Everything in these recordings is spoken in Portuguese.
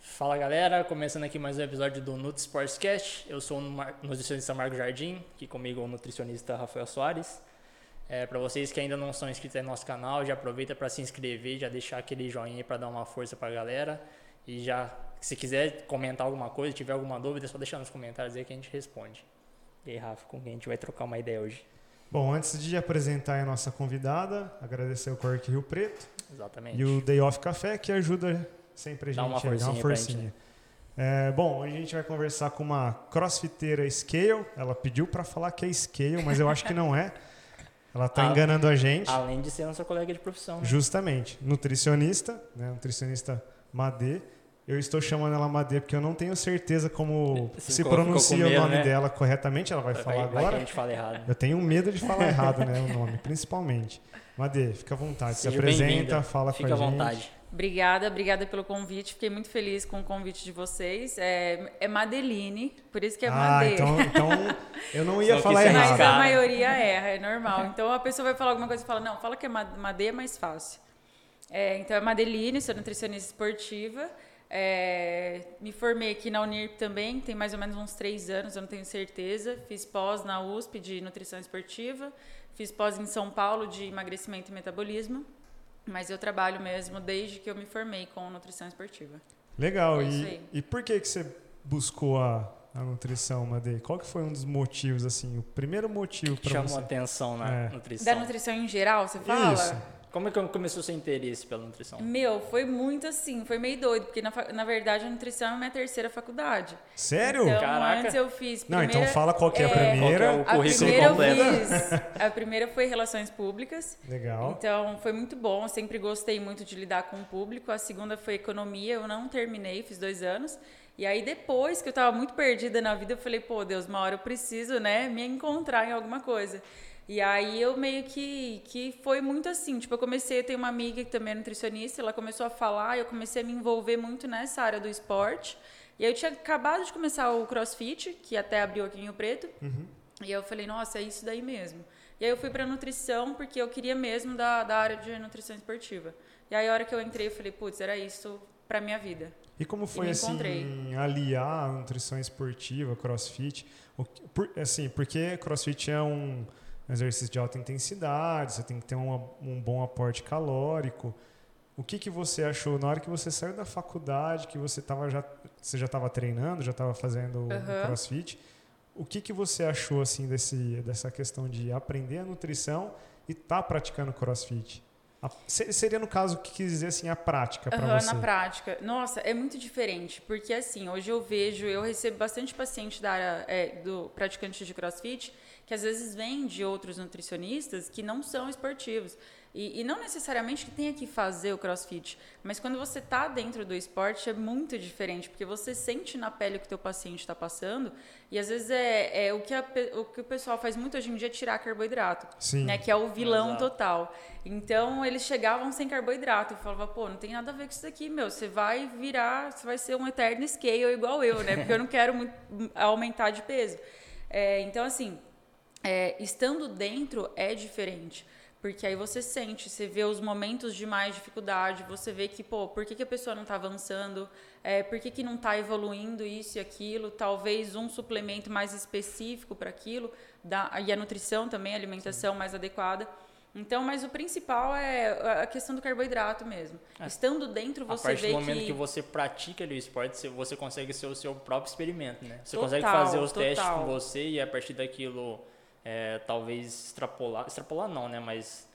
Fala galera, começando aqui mais um episódio do Nut Sportscast. Eu sou o nutricionista Marco Jardim, aqui comigo o nutricionista Rafael Soares. É, para vocês que ainda não são inscritos no nosso canal, já aproveita para se inscrever, já deixar aquele joinha para dar uma força para a galera. E já, se quiser comentar alguma coisa, tiver alguma dúvida, é só deixar nos comentários aí que a gente responde. E aí, Rafa, com quem a gente vai trocar uma ideia hoje? Bom, antes de apresentar a nossa convidada, agradecer o Cork Rio Preto. Exatamente. E o Day Off Café, que ajuda sempre a gente Dá uma forcinha. Dá uma forcinha. Gente, né? é, bom, hoje a gente vai conversar com uma crossfiteira Scale. Ela pediu para falar que é Scale, mas eu acho que não é. Ela está enganando a gente. Além de ser nossa colega de profissão. Né? Justamente. Nutricionista, né? nutricionista Madê. Eu estou chamando ela Madê porque eu não tenho certeza como se, se pronuncia medo, o nome né? dela corretamente. Ela vai, vai falar vai agora. Que a gente fala errado. Eu tenho medo de falar errado, né, o nome, principalmente. Madê, fica à vontade. Seja se apresenta, fala fica com a gente. Fica à vontade. Obrigada, obrigada pelo convite. Fiquei muito feliz com o convite de vocês. É, é Madeline, por isso que é ah, Made. Então, então eu não ia falar errado. Mas a maioria erra, é normal. Então a pessoa vai falar alguma coisa e fala, não, fala que é Made é mais fácil. É, então é Madeline, sou nutricionista esportiva. É, me formei aqui na Unirp também, tem mais ou menos uns três anos, eu não tenho certeza. Fiz pós na USP de nutrição esportiva, fiz pós em São Paulo de emagrecimento e metabolismo. Mas eu trabalho mesmo desde que eu me formei com nutrição esportiva. Legal. É e, e por que, que você buscou a, a nutrição, Madei? Qual que foi um dos motivos, assim, o primeiro motivo para você? Chamou atenção na é. nutrição. Da nutrição em geral, você fala? Isso. Como é que começou o seu interesse pela nutrição? Meu, foi muito assim, foi meio doido, porque na, na verdade a nutrição é a minha terceira faculdade. Sério? Então, Caraca. antes eu fiz. Primeira, Não, então fala qual que é, a primeira. É, o currículo a primeira completo. Eu fiz, a primeira foi Relações Públicas. Legal. Então foi muito bom, eu sempre gostei muito de lidar com o público. A segunda foi Economia, eu não terminei, fiz dois anos. E aí depois que eu estava muito perdida na vida, eu falei, pô, Deus, uma hora eu preciso, né, me encontrar em alguma coisa. E aí eu meio que, que foi muito assim, tipo, eu comecei a ter uma amiga que também é nutricionista, ela começou a falar, eu comecei a me envolver muito nessa área do esporte. E aí eu tinha acabado de começar o CrossFit, que até abriu aqui em Rio Preto. Uhum. E eu falei, nossa, é isso daí mesmo. E aí eu fui para nutrição porque eu queria mesmo da, da área de nutrição esportiva. E aí a hora que eu entrei, eu falei, putz, era isso para minha vida. E como foi e assim encontrei. aliar a nutrição esportiva, CrossFit? O, por, assim, porque CrossFit é um exercício de alta intensidade, você tem que ter um, um bom aporte calórico. O que, que você achou na hora que você saiu da faculdade, que você tava já você já estava treinando, já estava fazendo uhum. CrossFit? O que, que você achou assim desse dessa questão de aprender a nutrição e estar tá praticando CrossFit? A, seria no caso que quis dizer assim a prática para uhum, você? Na prática, nossa, é muito diferente porque assim hoje eu vejo, eu recebo bastante paciente da área é, do praticante de CrossFit que às vezes vem de outros nutricionistas que não são esportivos. E, e não necessariamente que tenha que fazer o crossfit, mas quando você está dentro do esporte é muito diferente, porque você sente na pele o que o teu paciente está passando, e às vezes é, é o, que a, o que o pessoal faz muito hoje em dia é tirar carboidrato, Sim. né, que é o vilão Exato. total. Então eles chegavam sem carboidrato, e falavam, pô, não tem nada a ver com isso daqui, meu, você vai virar, você vai ser um eterno scale igual eu, né, porque eu não quero muito, aumentar de peso. É, então, assim, é, estando dentro é diferente. Porque aí você sente, você vê os momentos de mais dificuldade, você vê que, pô, por que, que a pessoa não está avançando? É, por que, que não está evoluindo isso e aquilo? Talvez um suplemento mais específico para aquilo, da, e a nutrição também, a alimentação Sim. mais adequada. Então, mas o principal é a questão do carboidrato mesmo. É. Estando dentro, você vê que... A partir do momento que... que você pratica ali o esporte, você consegue ser o seu próprio experimento, né? Você total, consegue fazer os total. testes com você e a partir daquilo é, talvez extrapolar, extrapolar não, né? Mas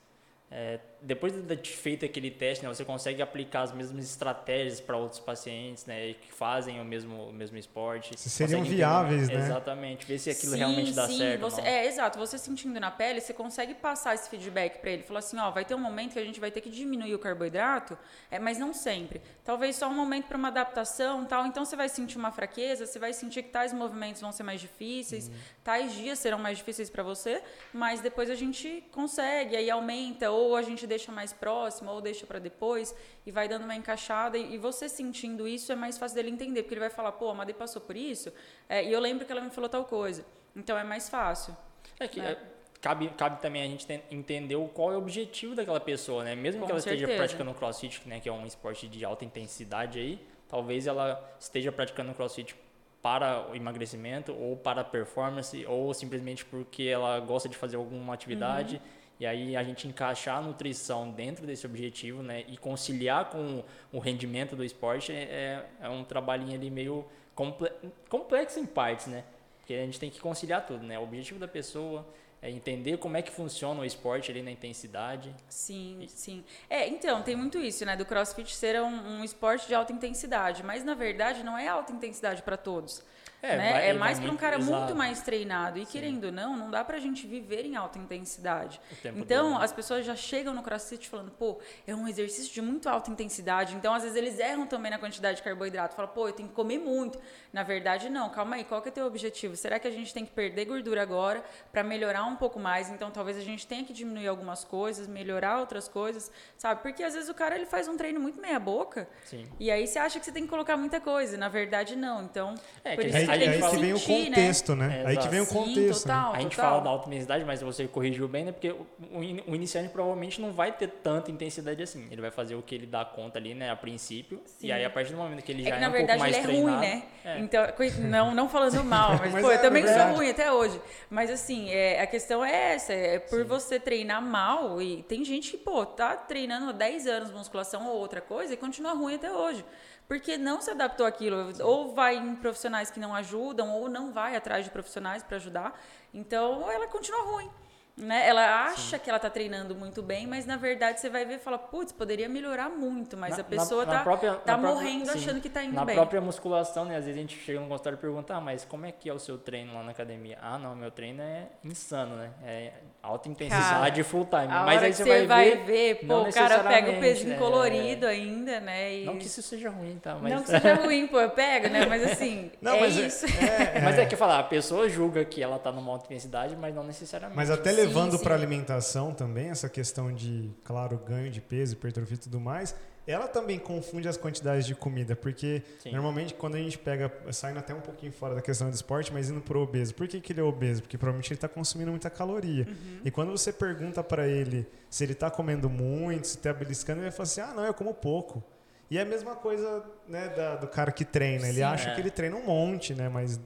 é, depois de ter feito aquele teste, né, você consegue aplicar as mesmas estratégias para outros pacientes, né, que fazem o mesmo, o mesmo esporte. Se seriam viáveis, entender, né? Exatamente, ver se aquilo sim, realmente dá sim, certo. Você, é, exato. Você sentindo na pele, você consegue passar esse feedback para ele. Falar assim, ó, vai ter um momento que a gente vai ter que diminuir o carboidrato, é, mas não sempre. Talvez só um momento para uma adaptação, tal. Então você vai sentir uma fraqueza, você vai sentir que tais movimentos vão ser mais difíceis, uhum. tais dias serão mais difíceis para você, mas depois a gente consegue, aí aumenta ou a gente deixa mais próximo ou deixa para depois e vai dando uma encaixada e, você sentindo isso é mais fácil dele entender, porque ele vai falar, pô, a Made passou por isso é, e eu lembro que ela me falou tal coisa. Então é mais fácil. É que É. é, cabe, cabe também a gente ten- entender qual é o objetivo daquela pessoa, né? Mesmo Com que ela esteja certeza. praticando crossfit, né, que é um esporte de alta intensidade aí, talvez ela esteja praticando crossfit para o emagrecimento ou para a performance ou simplesmente porque ela gosta de fazer alguma atividade. Uhum. E aí a gente encaixar a nutrição dentro desse objetivo, né, e conciliar com o rendimento do esporte é, é um trabalhinho ali meio comple- complexo em partes, né? Porque a gente tem que conciliar tudo, né? O objetivo da pessoa é entender como é que funciona o esporte ali na intensidade. Sim, sim. É, então, tem muito isso, né? Do crossfit ser um, um esporte de alta intensidade. Mas, na verdade, não é alta intensidade para todos. É, né? vai- é mais para um muito- cara muito exato. mais treinado. E, querendo ou não, não dá pra gente viver em alta intensidade. Então, todo. as pessoas já chegam no crossfit falando, pô, é um exercício de muito alta intensidade. Então, às vezes, eles erram também na quantidade de carboidrato. Fala, pô, eu tenho que comer muito. Na verdade, não. Calma aí, qual que é o teu objetivo? Será que a gente tem que perder gordura agora para melhorar um pouco mais? Então, talvez a gente tenha que diminuir algumas coisas, melhorar outras coisas, sabe? Porque, às vezes, o cara ele faz um treino muito meia boca. Sim. E aí você acha que você tem que colocar muita coisa. Na verdade, não. Então, É, por isso a gente aí que vem o sentir, né? contexto, né? É, aí que vem o exato. Sim, contexto. né? total. A gente fala da alta intensidade, mas você corrigiu bem, né? Porque o, o in- o iniciante provavelmente não vai ter tanta intensidade assim. Ele vai fazer o que ele dá conta ali, né? A princípio. Sim. E aí, a partir do momento que ele É já que é, na um verdade pouco mais ele é ruim, treinado, né? é. Então, não, não falando mal, mas, Mas pô, é eu também sou verdade. ruim até hoje. Mas assim, é, a questão é essa, é por você treinar mal e tem gente que, pô, tá treinando há 10 anos musculação ou outra coisa e continua ruim até hoje. Porque não se adaptou àquilo, ou vai em profissionais que não ajudam, ou não vai atrás de profissionais para ajudar. Então, ela continua ruim. Né? Ela acha que ela tá treinando muito bem, mas na verdade você vai ver e fala, putz, poderia melhorar muito, mas Na- a pessoa na- na tá, própria- tá na própria- morrendo sim. achando que tá indo Na bem. própria musculação, né? Às vezes a gente chega no consultório e pergunta, ah, mas como é que é o seu treino lá na academia? Ah, não, meu treino é insano, né? É alta intensidade full time. A mas aí você você vai, vai ver, pô, o cara pega o pezinho é. colorido ainda, né? E... Não que isso seja ruim, tá? Mas, Não que seja ruim, pô, eu pego, né? Mas assim, Não, é mas é- isso. mas é que falar, a pessoa julga que ela tá numa alta intensidade, mas não necessariamente. Mas até Sim, levando para alimentação também, essa questão de, claro, ganho de peso, hipertrofia e tudo mais, ela também confunde as quantidades de comida, porque Sim. normalmente quando a gente pega, saindo até um pouquinho fora da questão do esporte, mas indo pro obeso, por que, que ele é obeso? Porque provavelmente ele está consumindo muita caloria. Uhum. E quando você pergunta para ele se ele está comendo muito, se está beliscando, ele vai falar assim: ah, não, eu como pouco. E é a mesma coisa né, da- do cara que treina. Ele Sim. acha É. que ele treina um monte, né? Mas.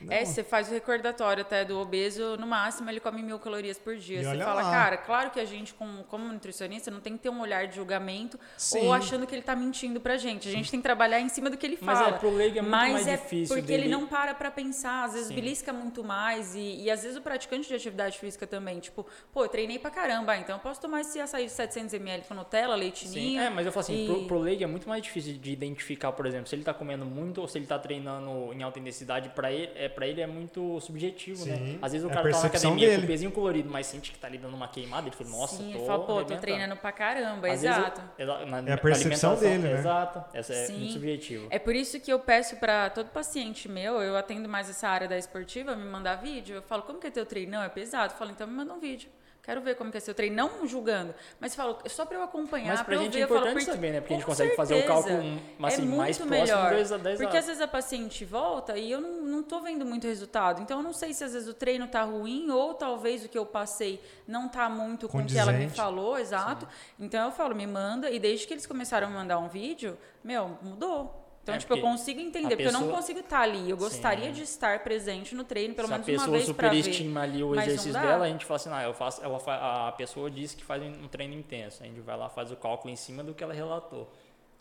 Não. É, você faz o recordatório até do obeso, no máximo ele come mil calorias por dia. E você fala, lá. cara, claro que a gente, como, como nutricionista, não tem que ter um olhar de julgamento Sim. ou achando que ele tá mentindo pra gente. A gente tem que trabalhar em cima do que ele Mas fala. é, pro leigo é muito Mas mais é difícil porque dele... ele não para pra pensar, às vezes Sim. belisca muito mais e, e às vezes o praticante de atividade física também, tipo, pô, eu treinei pra caramba, então eu posso tomar esse açaí de 700ml com Nutella, leitinho. Sim, é, mas eu falo assim, e- pro, pro leigo é muito mais difícil de identificar, por exemplo, se ele tá comendo muito ou se ele tá treinando em alta intensidade, pra ele é, pra ele é muito subjetivo, né? Sim, Às vezes o é cara tá na academia dele. com o pezinho colorido, mas sente que tá ali dando uma queimada, ele fala, nossa, Sim, tô ele fala, pô, tô treinando pra caramba, Às exato. exa- na- É a percepção dele, né? Exato, essa é Sim. muito subjetivo. É por isso que eu peço pra todo paciente meu, eu atendo mais essa área da esportiva, me mandar vídeo. Eu falo, como que é teu treino? Não, é pesado. Eu falo, então me manda um vídeo. Quero ver como que é seu treino. Não julgando, mas falo, só pra eu acompanhar, Mas pra pra eu gente ver. é eu falo, importante porque- saber, né? Porque a gente consegue fazer o certeza. cálculo um, assim, é muito mais próximo melhor. dois a dez Porque às vezes a paciente volta e eu não, não tô vendo muito resultado. Então eu não sei se às vezes o treino tá ruim ou talvez o que eu passei não tá muito com o que ela me falou, exato. Então eu falo, me manda. E desde que eles começaram a me mandar um vídeo, meu, mudou. Então, É, tipo, eu consigo entender, a porque eu não pessoa- consigo estar ali. Eu gostaria Sim. de estar presente no treino, pelo Se a menos uma pessoa vez pra ver. superestima ali o não exercício dela, a gente fala assim, ah, eu faço, ela a pessoa disse que faz um treino intenso. A gente vai lá, faz o cálculo em cima do que ela relatou.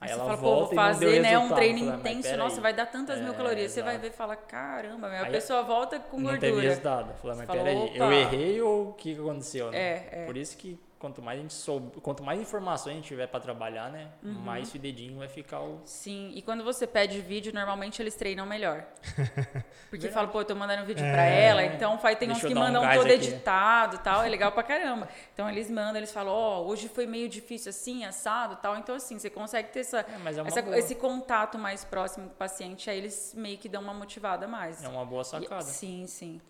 Aí Aí ela fala, volta vou e não fazer né, um treino mas intenso, nossa, vai dar tantas mil É, calorias. Você vai ver e fala, caramba, meu, a Aí pessoa volta com não gordura. teve resultado. Falei, Você mas fala, peraí, eu errei ou o que que aconteceu? Né? É, é. Por isso que quanto mais a gente soube, quanto mais informações a gente tiver pra trabalhar, né, Uhum. mais fidedigno vai ficar o Sim, e quando você pede vídeo, normalmente eles treinam melhor. Porque Verdade. fala, pô, eu tô mandando um vídeo É. pra ela, então faz, tem Deixa uns que um mandam gás todo aqui. editado e tal, é legal pra caramba. Então eles mandam, eles falam, ó, hoje foi meio difícil assim, assado e tal. Então, assim, você consegue ter essa, É, mas é essa- esse contato mais próximo com o paciente, aí eles meio que dão uma motivada a mais. é uma boa E- sacada. Sim, sim.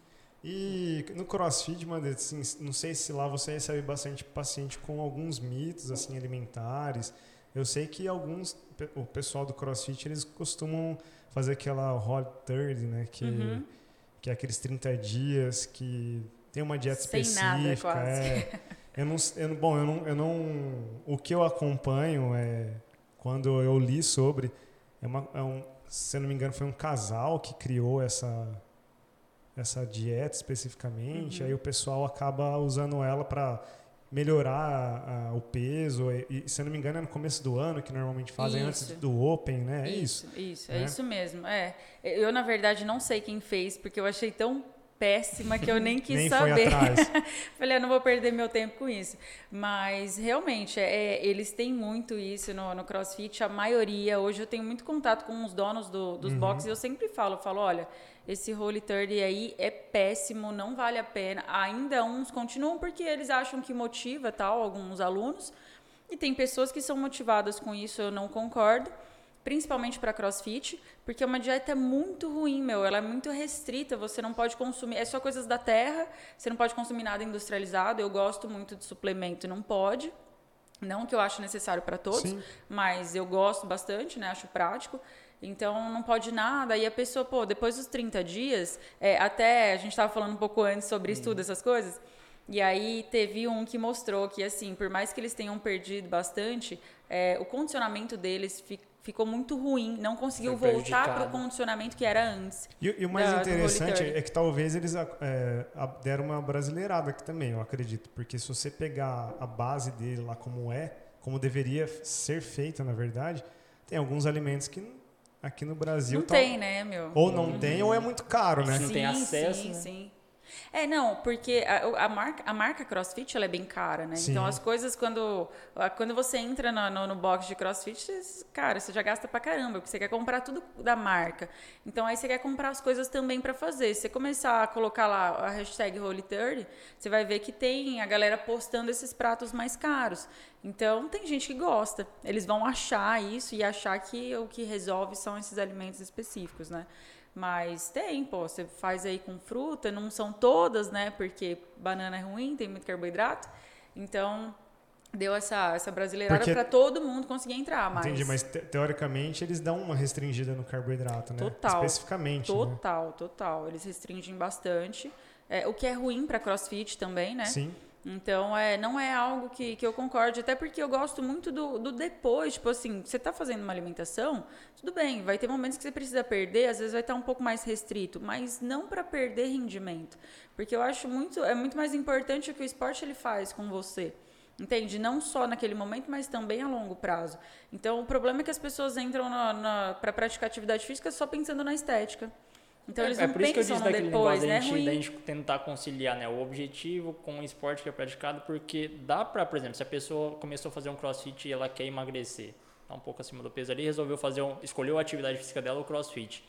E no CrossFit, mano, assim, não sei se lá você recebe bastante paciente com alguns mitos assim alimentares. Eu sei que alguns o pessoal do CrossFit eles costumam fazer aquela Hot 30, né, que Uhum. que é aqueles 30 dias que tem uma dieta Sem específica. nada. É, eu não, eu, bom, eu não, eu não. O que eu acompanho é. Quando eu li sobre. É uma, é um, se eu não me engano, foi um casal que criou essa, essa dieta especificamente. Uhum. Aí o pessoal acaba usando ela para melhorar a- o peso. E, se eu não me engano, é no começo do ano que normalmente fazem antes Isso. do Open, né? É isso. Isso, isso, é né? isso mesmo. É. Eu, na verdade, não sei quem fez, porque eu achei tão péssima que eu nem quis Nem saber. Falei, eu não vou perder meu tempo com isso. Mas, realmente, é, eles têm muito isso no, no CrossFit. A maioria, hoje eu tenho muito contato com os donos do- dos Uhum. boxes e eu sempre falo, eu falo, olha, esse Holy 30 aí é péssimo, não vale a pena. Ainda uns continuam porque eles acham que motiva, tal, alguns alunos. E tem pessoas que são motivadas com isso, eu não concordo. Principalmente para CrossFit, porque é uma dieta muito ruim, meu. Ela é muito restrita, você não pode consumir. É só coisas da terra, você não pode consumir nada industrializado. Eu gosto muito de suplemento, não pode. Não que eu acho necessário para todos, Sim. mas eu gosto bastante, né? Acho prático. Então não pode nada. E a pessoa, pô, depois dos 30 dias, é, até a gente estava falando um pouco antes sobre estudo, essas coisas. E aí teve um que mostrou que, assim, por mais que eles tenham perdido bastante, é, o condicionamento deles fi- ficou muito ruim. Não conseguiu Foi voltar para o condicionamento que era antes. E, e o mais da- interessante é que talvez eles é, deram uma brasileirada aqui também, eu acredito. Porque se você pegar a base dele lá como é, como deveria ser feita, na verdade, tem alguns alimentos que aqui no Brasil não tal- tem, né, meu? ou não tem ou é muito caro, né? Não tem acesso, Sim, né? sim. É, não, porque a, a marca, a marca CrossFit ela é bem cara, né? Sim. Então as coisas, quando, quando você entra no, no, no box de CrossFit, você- cara, você já gasta pra caramba, porque você quer comprar tudo da marca. Então aí você quer comprar as coisas também pra fazer. Se você começar a colocar lá a hashtag Holy30, você vai ver que tem a galera postando esses pratos mais caros. Então tem gente que gosta. Eles vão achar isso e achar que o que resolve são esses alimentos específicos, né? Mas tem, pô, você faz aí com fruta, não são todas, né? Porque banana é ruim, tem muito carboidrato. Então, deu essa, essa brasileirada pra todo mundo conseguir entrar, mas... Entendi, mas te- teoricamente eles dão uma restringida no carboidrato, né? Total. Especificamente, né? Total, total. Eles restringem bastante. É, o que é ruim pra crossfit também, né? Sim. Então, é, não é algo que, que eu concorde, até porque eu gosto muito do, do depois. Tipo assim, você tá fazendo uma alimentação, tudo bem, vai ter momentos que você precisa perder, às vezes vai estar um pouco mais restrito, mas não para perder rendimento. Porque eu acho muito, é muito mais importante o que o esporte ele faz com você. Entende? Não só naquele momento, mas também a longo prazo. Então, o problema é que as pessoas entram para praticar atividade física só pensando na estética. Então, eles é, não por isso que eu disse daquele depois, negócio né? da, gente, da gente tentar conciliar né, o objetivo com o esporte que é praticado, porque dá pra, por exemplo, se a pessoa começou a fazer um crossfit e ela quer emagrecer, tá um pouco acima do peso ali, resolveu fazer um, escolheu a atividade física dela, o crossfit.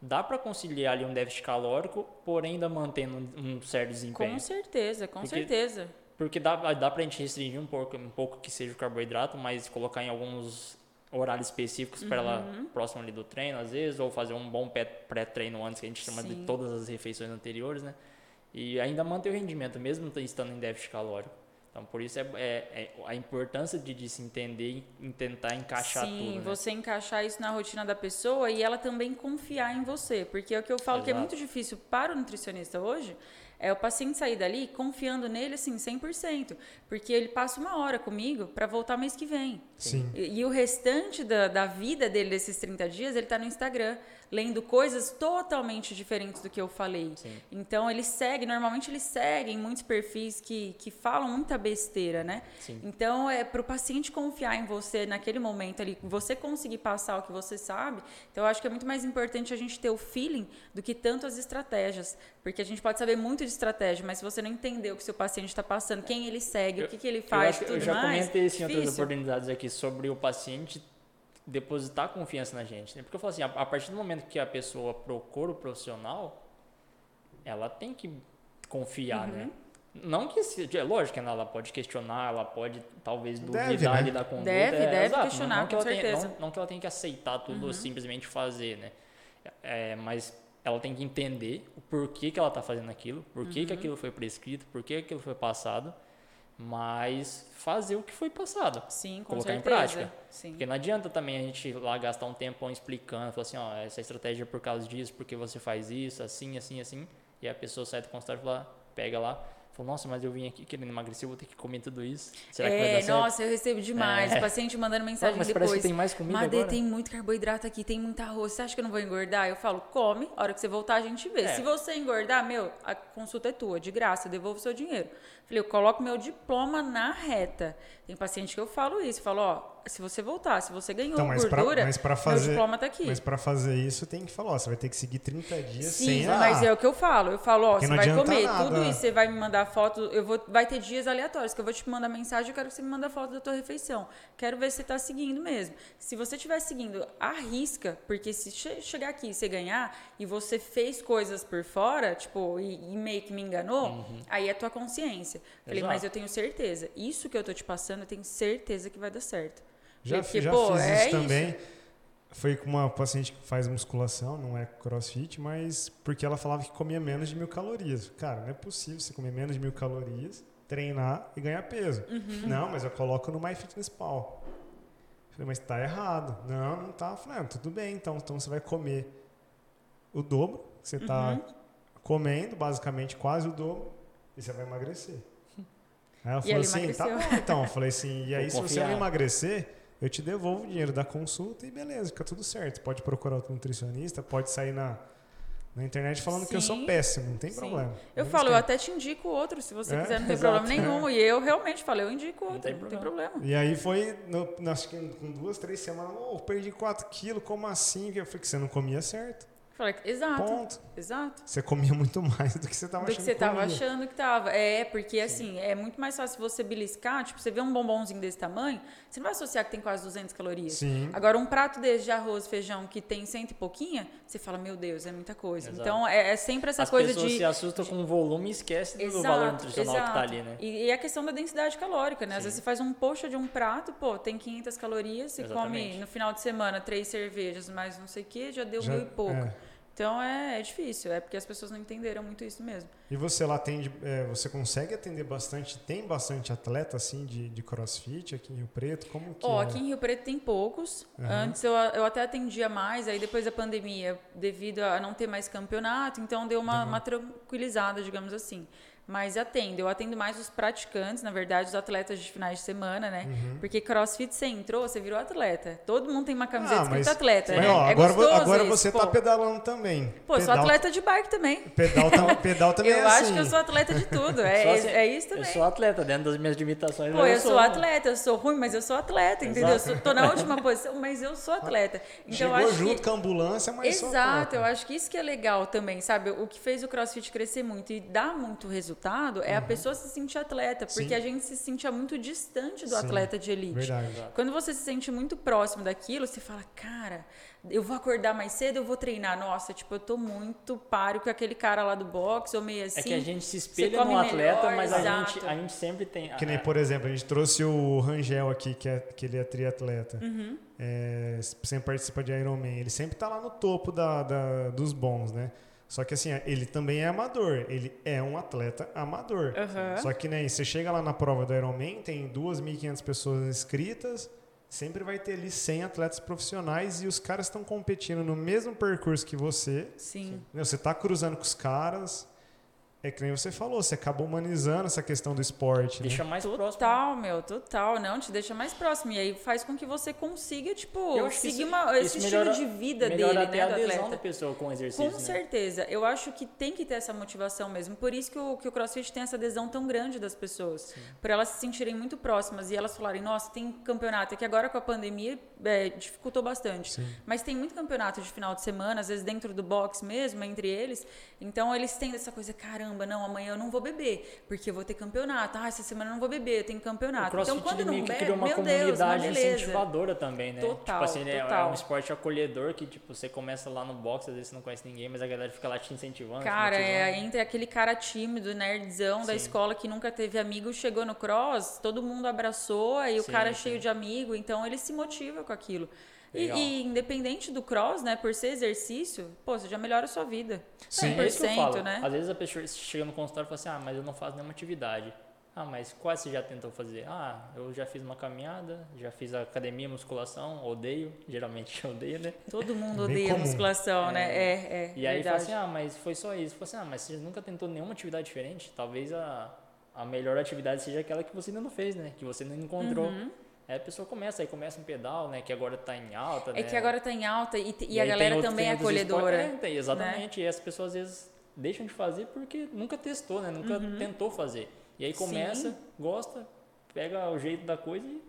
Dá pra conciliar ali um déficit calórico, porém ainda mantendo um, certo desempenho. Com certeza, com Porque- certeza. Porque dá, dá pra gente restringir um pouco, um pouco que seja o carboidrato, mas colocar em alguns horários específicos para ela Uhum. próximo ali do treino, às vezes, ou fazer um bom pré- pré-treino antes, que a gente chama de Sim. todas as refeições anteriores, né? E ainda manter o rendimento, mesmo estando em déficit calórico. Então, por isso é, é- é a importância de, de se entender e tentar encaixar Sim, tudo, né? você encaixar isso na rotina da pessoa e ela também confiar em você. Porque é o que eu falo que é Exato. muito difícil para o nutricionista hoje, é o paciente sair dali confiando nele, assim, 100%. Porque ele passa uma hora comigo para voltar mês que vem. Sim. E, e o restante da, da vida dele, desses 30 dias, ele tá no Instagram, lendo coisas totalmente diferentes do que eu falei. Sim. Então, ele segue, normalmente ele segue em muitos perfis que, que falam muita besteira, né? Sim. Então, é para o paciente confiar em você naquele momento ali, você conseguir passar o que você sabe. Então, eu acho que é muito mais importante a gente ter o feeling do que tanto as estratégias. Porque a gente pode saber muito de estratégia, mas se você não entender o que seu paciente está passando, quem ele segue, o que, que ele Eu, faz, acho que tudo eu já mais. comentei isso em outras oportunidades aqui sobre o paciente depositar confiança na gente. Né? Porque eu falo assim, a, a partir do momento que a pessoa procura o profissional, ela tem que confiar, Uhum. né? Não que seja, é lógico ela pode questionar, ela pode talvez Deve, duvidar né? ali da conduta. Deve, é, deve exato, não- questionar, não, que com ela tenha, certeza. não, não que ela tenha que aceitar tudo ou simplesmente fazer, né? É, mas ela tem que entender o porquê que ela está fazendo aquilo, por que, que aquilo foi prescrito, por que aquilo foi passado, mas fazer o que foi passado. Sim, com colocar em certeza. prática. Sim. Porque não adianta também a gente lá gastar um tempão explicando, falar assim, ó, essa estratégia é por causa disso, porque você faz isso, assim, assim, assim, e a pessoa sai do consultório e fala, pega lá. Falou, nossa, mas eu vim aqui querendo emagrecer, vou ter que comer tudo isso. Será que vai É, dar certo? nossa, eu recebo demais. É. Paciente mandando mensagem mas depois. parece que tem mais comida Madê, agora. tem muito carboidrato aqui, tem muito arroz. Você acha que eu não vou engordar? Eu falo, come, a hora que você voltar a gente vê. É. Se você engordar, meu, a consulta é tua, de graça, eu devolvo o seu dinheiro. Falei, eu coloco meu diploma na reta. Tem paciente que eu falo isso, eu falo, ó, se você voltar, se você ganhou Então, mas pra- gordura, mas pra fazer- diploma tá aqui. Mas pra fazer isso tem que falar, ó, você vai ter que seguir 30 dias Sim, sem mas a... é o que eu falo. Eu falo, ó, Porque você vai comer nada. tudo isso, você vai me mandar foto, eu vou, vai ter dias aleatórios que eu vou te mandar mensagem, eu quero que você me manda foto da tua refeição. Quero ver se você tá seguindo mesmo. Se você estiver seguindo, arrisca, porque se che- chegar aqui e você ganhar e você fez coisas por fora, tipo, e, e meio que me enganou, aí é tua consciência. Falei, Exato. mas eu tenho certeza. Isso que eu tô te passando, eu tenho certeza que vai dar certo. Já, Porque, já pô, fiz é isso isso. também. Foi com uma paciente que faz musculação, não é crossfit, mas porque ela falava que comia menos de mil calorias. Cara, não é possível você comer menos de mil calorias, treinar e ganhar peso. Uhum. Não, mas eu coloco no MyFitnessPal. Falei, mas tá errado. Não, não tá. Falei, ah, tudo bem, então. Então você vai comer o dobro, que você tá Uhum. comendo, basicamente quase o dobro, e você vai emagrecer. Aí ela E falou assim, tá emagreceu. bom, então. Eu falei assim, e aí Vou se você confiar. não emagrecer, eu te devolvo o dinheiro da consulta e beleza, fica tudo certo. Pode procurar outro nutricionista, pode sair na, na internet falando que eu sou Sim. péssimo, não tem Sim. problema. Eu Não falo, eu até te indico outro, se você É, quiser, não tem exato. problema nenhum. E eu realmente falei, eu indico outro, tem não tem problema. E aí foi, no, acho que com duas, três semanas, oh, perdi 4 quilos, como assim? Eu falei que você não comia certo. Falei, exato, Ponto. exato. Você comia muito mais do que você tava Do que achando você tava comia. achando que tava. É, porque assim, é muito mais fácil você beliscar, tipo, você vê um bombonzinho desse tamanho, você não vai associar que tem quase 200 calorias. Sim. Agora, um prato desse de arroz, feijão, que tem cento e pouquinha, você fala, meu Deus, é muita coisa. Exato. Então, é, é sempre essa As coisa pessoas de... se assustam com o volume e esquecem do Exato, valor nutricional que tá exato. ali, né? E, e a questão da densidade calórica, né? Às Sim. vezes você faz um poxa de um prato, pô, tem 500 calorias, você Exatamente. come no final de semana três cervejas, mais não sei o que, já deu Já- mil e pouco. é. Então é, é difícil, é porque as pessoas não entenderam muito isso mesmo. E você lá atende, é, você consegue atender bastante, tem bastante atleta assim de, de crossfit aqui em Rio Preto? Como que Ó, é? aqui em Rio Preto tem poucos. Aham. Antes eu, eu até atendia mais, aí depois da pandemia, devido a não ter mais campeonato, então deu uma, Uhum. uma tranquilizada, digamos assim. Mas atendo, eu atendo mais os praticantes, na verdade, os atletas de finais de semana, né? Uhum. Porque crossfit você entrou, você virou atleta. Todo mundo tem uma camiseta Ah, escrito mas- atleta, Mas, né? ó, é agora, agora isso, você pô. tá pedalando também. Pô, eu sou pedal, atleta de bike também. Pedal, tam- pedal também eu é acho assim. que eu sou atleta de tudo. É, é, assim, é isso Eu também. sou atleta, dentro das minhas limitações. Pô, eu sou sou atleta, eu sou ruim, mas eu sou atleta, entendeu? Eu sou, tô na última posição, mas eu sou atleta. Então eu Chegou acho junto que... com a ambulância, mas sou Exato, eu acho que isso que é legal também, sabe? O que fez o CrossFit crescer muito e dar muito resultado é a pessoa se sentir atleta, porque Uhum. Sim. a gente se sentia muito distante do Sim, atleta de elite. Verdade. Quando você se sente muito próximo daquilo, você fala, cara, eu vou acordar mais cedo, eu vou treinar. Nossa, tipo, eu tô muito páreo com aquele cara lá do boxe, ou meio assim. É que a gente se espelha no atleta, melhor, mas a gente, a gente sempre tem. Que nem, por exemplo, a gente trouxe o Rangel aqui, que, é, que ele é triatleta. Uhum. É, sempre participa de Ironman. Ele sempre tá lá no topo da, da- dos bons, né? Só que assim, ele também é amador. Ele é um atleta amador. Aham. Só que né, você chega lá na prova do Ironman, tem 2.500 pessoas inscritas, sempre vai ter ali 100 atletas profissionais e os caras estão competindo no mesmo percurso que você. Sim. Você tá cruzando com os caras. É que nem você falou, você acaba humanizando essa questão do esporte. né? Deixa mais próximo. Total, meu, total. Não, te deixa mais próximo. E aí faz com que você consiga, tipo, Eu seguir isso- uma- esse isso estilo melhora- de vida melhora dele, até né, a do adesão atleta. da pessoa com o exercício. Com né? certeza. Eu acho que tem que ter essa motivação mesmo. Por isso que o, que o CrossFit tem essa adesão tão grande das pessoas. Por elas se sentirem muito próximas e elas falarem, nossa, tem campeonato. É que agora com a pandemia é, dificultou bastante. Sim. Mas tem muito campeonato de final de semana, às vezes dentro do box mesmo, entre eles. Então eles têm essa coisa, caramba, não, amanhã eu não vou beber, porque eu vou ter campeonato. Ah, essa semana eu não vou beber, eu tenho campeonato. Então quando não bebe, criou uma meu Deus, uma comunidade incentivadora também, né? Total, tipo assim, ele é- é total. um esporte acolhedor que, tipo, você começa lá no box, às vezes você não conhece ninguém, mas a galera fica lá te incentivando. te Cara, é, motivando. entre aquele cara tímido, nerdzão da Sim. escola que nunca teve amigo, chegou no cross, todo mundo abraçou, aí Sim, o cara é cheio de amigo, então ele se motiva com aquilo. E, e independente do cross, né, por ser exercício, pô, você já melhora a sua vida. Sim. É isso que eu 100%, falo. né? Às vezes a pessoa chega no consultório e fala assim, ah, mas eu não faço nenhuma atividade. Ah, mas quais você já tentou fazer? Ah, eu já fiz uma caminhada, já fiz academia, musculação, odeio, geralmente eu odeio, né? Todo mundo odeia musculação, É. né? É, é. E aí fala assim, ah, mas foi só isso. Fala assim, ah, mas você nunca tentou nenhuma atividade diferente? Talvez a, a melhor atividade seja aquela que você ainda não fez, né? Que você não encontrou. Uhum. Aí a pessoa começa, aí começa um pedal, né? Que agora tá em alta, né? É que agora tá em alta e, e, a aí tem galera também é acolhedora. esportes- É, tem, exatamente. E as pessoas às vezes deixam de fazer porque nunca testou, né? Nunca tentou fazer. E aí começa, Uhum. Sim. gosta, pega o jeito da coisa e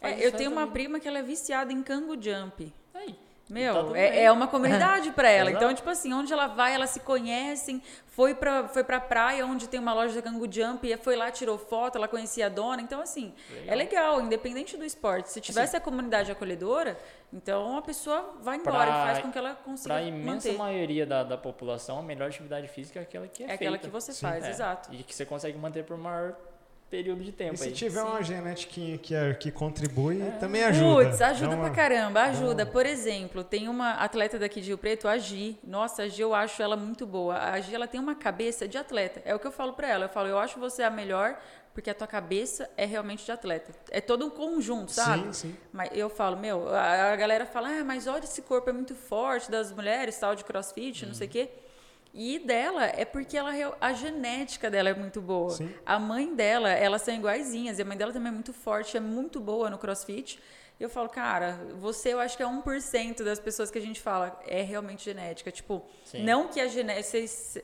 É, faz eu isso tenho uma também. prima que ela é viciada em cango jump. Meu, Tá é, é uma comunidade pra ela. Exato. Então, tipo assim, onde ela vai, elas se conhecem. Foi pra, foi pra praia, onde tem uma loja da Cangu Jump, e foi lá, tirou foto, ela conhecia a dona. Então, assim, é legal, independente do esporte. Se tivesse a comunidade acolhedora, então a pessoa vai embora Pra- e faz com que ela consiga Para a imensa manter. maioria da, da população, a melhor atividade física é aquela que é, É aquela feita. que você faz, É, exato. E que você consegue manter por maior período de tempo E se aí. tiver Sim. uma genetiquinha que, é- que contribui, É. também ajuda. Putz, ajuda uma- pra caramba, ajuda. Por exemplo, tem uma atleta daqui de Rio Preto, a Gi. Nossa, a Gi eu acho ela muito boa. A Gi, ela tem uma cabeça de atleta. É o que eu falo pra ela. Eu falo, eu acho você a melhor porque a tua cabeça é realmente de atleta. É todo um conjunto, sabe? Sim, sim. Mas eu falo, meu, a, a galera fala, ah, mas olha, esse corpo é muito forte das mulheres, tal, de crossfit, não sei o quê. E dela é porque ela, a genética dela é muito boa. Sim. A mãe dela, elas são iguaizinhas. E a mãe dela também é muito forte, é muito boa no crossfit. E eu falo, cara, você eu acho que é 1% das pessoas que a gente fala é realmente genética. Tipo, Sim. não que a genética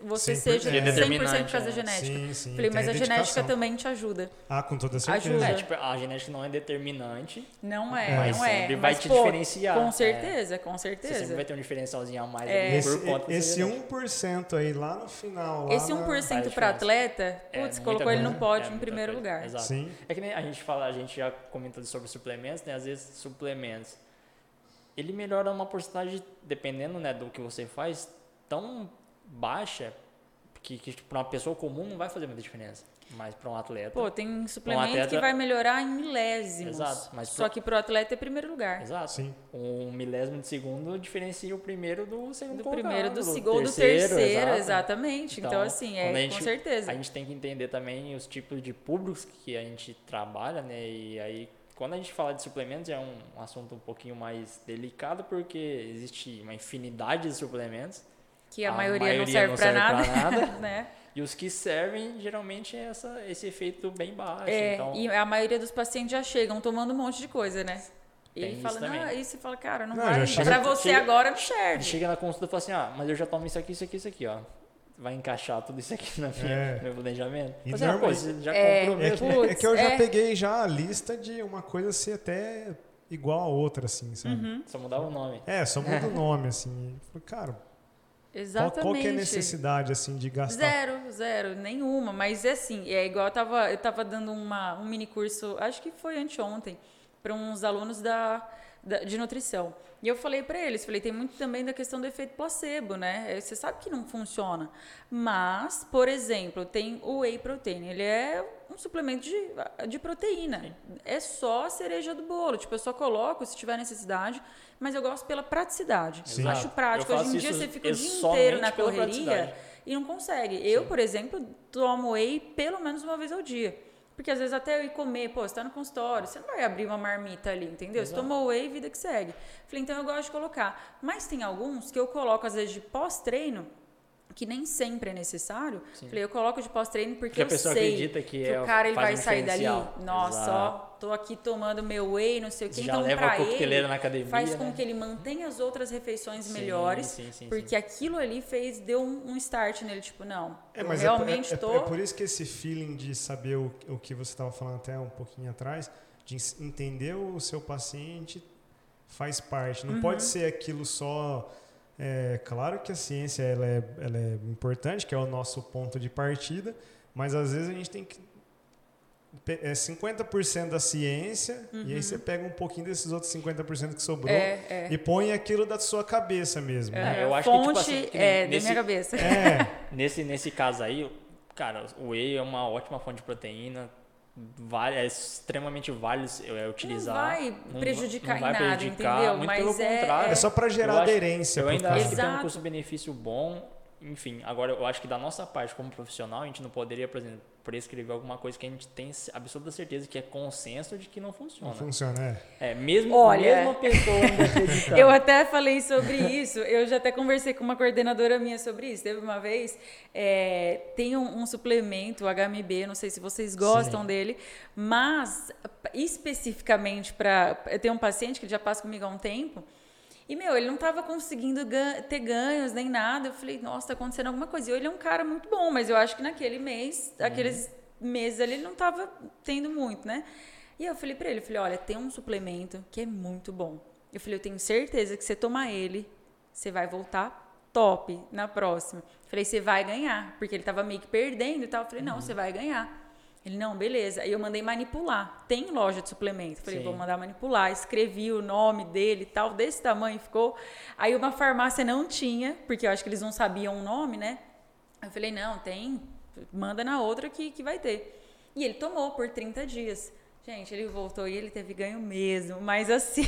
você 100%. seja é 100% por causa da né? genética. Sim, sim. Falei, mas a genética dedicação. também te ajuda. Ah, com toda certeza. Ajuda. É, tipo, a genética não é determinante, Não é, Mas não é. sempre vai Mas, te pô, diferenciar. Com É. certeza, com você sempre certeza. vai ter um diferencialzinho a mais É. ali por conta esse genética. 1% aí lá no final. Lá Esse na- 1% Faz para atleta, É putz, colocou ele no pódio É em primeiro coisa. lugar. Exato. Sim. É que nem a gente fala, a gente já comentou sobre suplementos, né? Às vezes suplementos. Ele melhora uma porcentagem, dependendo né, do que você faz, tão baixa que, que para uma pessoa comum não vai fazer muita diferença. Mas para um atleta. Pô, tem suplemento atleta- que vai melhorar em milésimos. Exato, mas Só pro- que pro atleta é primeiro lugar. Exato. Sim. Um milésimo de segundo diferencia o primeiro do segundo Do colocado, primeiro, do segundo, do terceiro, exato. exatamente. Então, assim, quando é a gente- com certeza. A gente tem que entender também os tipos de públicos que a gente trabalha, né? E aí, quando a gente fala de suplementos, é um assunto um pouquinho mais delicado, porque existe uma infinidade de suplementos. Que a, a maioria, não maioria serve não pra serve nada. pra nada. né? E os que servem, geralmente, é essa, esse efeito bem baixo. É, então, e a maioria dos pacientes já chegam tomando um monte de coisa, né? E Tem fala, não, aí você fala, cara, não, Não, vai. chega- Pra você chega- agora não serve. chega na consulta e fala assim, ah, mas eu já tomo isso aqui, isso aqui, isso aqui, ó. Vai encaixar tudo isso aqui na minha, É. no meu planejamento. E Mas, ah, pô, normal- você já É, comprou É mesmo? que, é que eu já é. peguei já a lista de uma coisa ser até igual a outra, assim, sabe? Uhum. Só mudava o nome. É, só muda o nome, assim. Falei, Cara, Exatamente. qual que é a necessidade, assim, de gastar? Zero, zero, nenhuma. Mas é assim, é igual eu tava, eu tava dando uma, um mini curso, acho que foi anteontem, para uns alunos da, da- de nutrição. E eu falei para eles, falei, tem muito também da questão do efeito placebo, né? É, Você sabe que não funciona. Mas, por exemplo, tem o whey protein. Ele é um suplemento de, de proteína. É só a cereja do bolo. Tipo, eu só coloco se tiver necessidade, mas eu gosto pela praticidade. Sim. Acho prático. Hoje em dia você fica o dia inteiro na correria e não consegue. Eu, por exemplo, tomo whey pelo menos uma vez ao dia. Porque às vezes até eu ir comer, pô, você tá no consultório, você não vai abrir uma marmita ali, entendeu? Você Exato. tomou whey, vida que segue. Falei, então eu gosto de colocar. Mas tem alguns que eu coloco, às vezes, de pós-treino, que nem sempre é necessário. Falei, eu coloco de pós-treino porque, Porque a eu pessoa sei acredita que é- o cara ele vai um sair dali. Nossa, Exato. ó, tô aqui tomando meu whey, não sei o quê. Já então, leva pra a coqueteleira ele, na academia, faz com né? que ele mantenha as outras refeições Sim, melhores. sim, sim, porque aquilo ali fez, deu um, um start nele, tipo, não, É, mas é por- realmente é, é, tô... é por isso que esse feeling de saber o, o que você estava falando até um pouquinho atrás, de entender o seu paciente faz parte. Não Uhum. pode ser aquilo só. É, claro que a ciência ela é, ela é importante, que é o nosso ponto de partida, mas às vezes a gente tem que. É 50% da ciência, e aí você pega um pouquinho desses outros 50% que sobrou Uhum. É, é. e põe aquilo da sua cabeça mesmo. né? É, eu acho que, tipo fonte assim, que é nesse- da minha cabeça. É, Nesse, nesse caso aí, cara, o whey é uma ótima fonte de proteína. Vale, é extremamente válido é, utilizar. Não vai prejudicar não vai em nada, prejudicar, entendeu? muito Mas pelo é- contrário. é só para gerar Eu acho- aderência. Eu pro ainda cara. acho que tem um custo-benefício bom enfim, agora eu acho que da nossa parte como profissional, a gente não poderia, por exemplo, prescrever alguma coisa que a gente tem absoluta certeza que é consenso de que não funciona. Não funciona, é. É, mesmo, Olha, mesmo a pessoa ainda acreditando. Eu até falei sobre isso, eu já até conversei com uma coordenadora minha sobre isso. Teve uma vez, é, tem um, um, suplemento, o HMB, não sei se vocês gostam Sim. dele, mas especificamente para. Eu tenho um paciente que já passa comigo há um tempo e, meu, ele não estava conseguindo ter ganhos nem nada. Eu falei, nossa, tá acontecendo alguma coisa. E ele é um cara muito bom, mas eu acho que naquele mês, uhum. aqueles meses ali, ele não estava tendo muito, né? E eu falei para ele, falei, olha, tem um suplemento que é muito bom. Eu falei, eu tenho certeza que você tomar ele, você vai voltar top na próxima. Eu falei, você vai ganhar, porque ele estava meio que perdendo e tal. Eu falei, não, uhum. você vai ganhar. Ele, não, beleza. Aí eu mandei manipular. Tem loja de suplemento. Falei, Sim. vou mandar manipular. Escrevi o nome dele e tal, desse tamanho ficou. Aí uma farmácia não tinha, porque eu acho que eles não sabiam o nome, né? Eu falei, não, tem. Manda na outra que, que vai ter. E ele tomou por 30 dias. Gente, ele voltou e ele teve ganho mesmo, mas assim,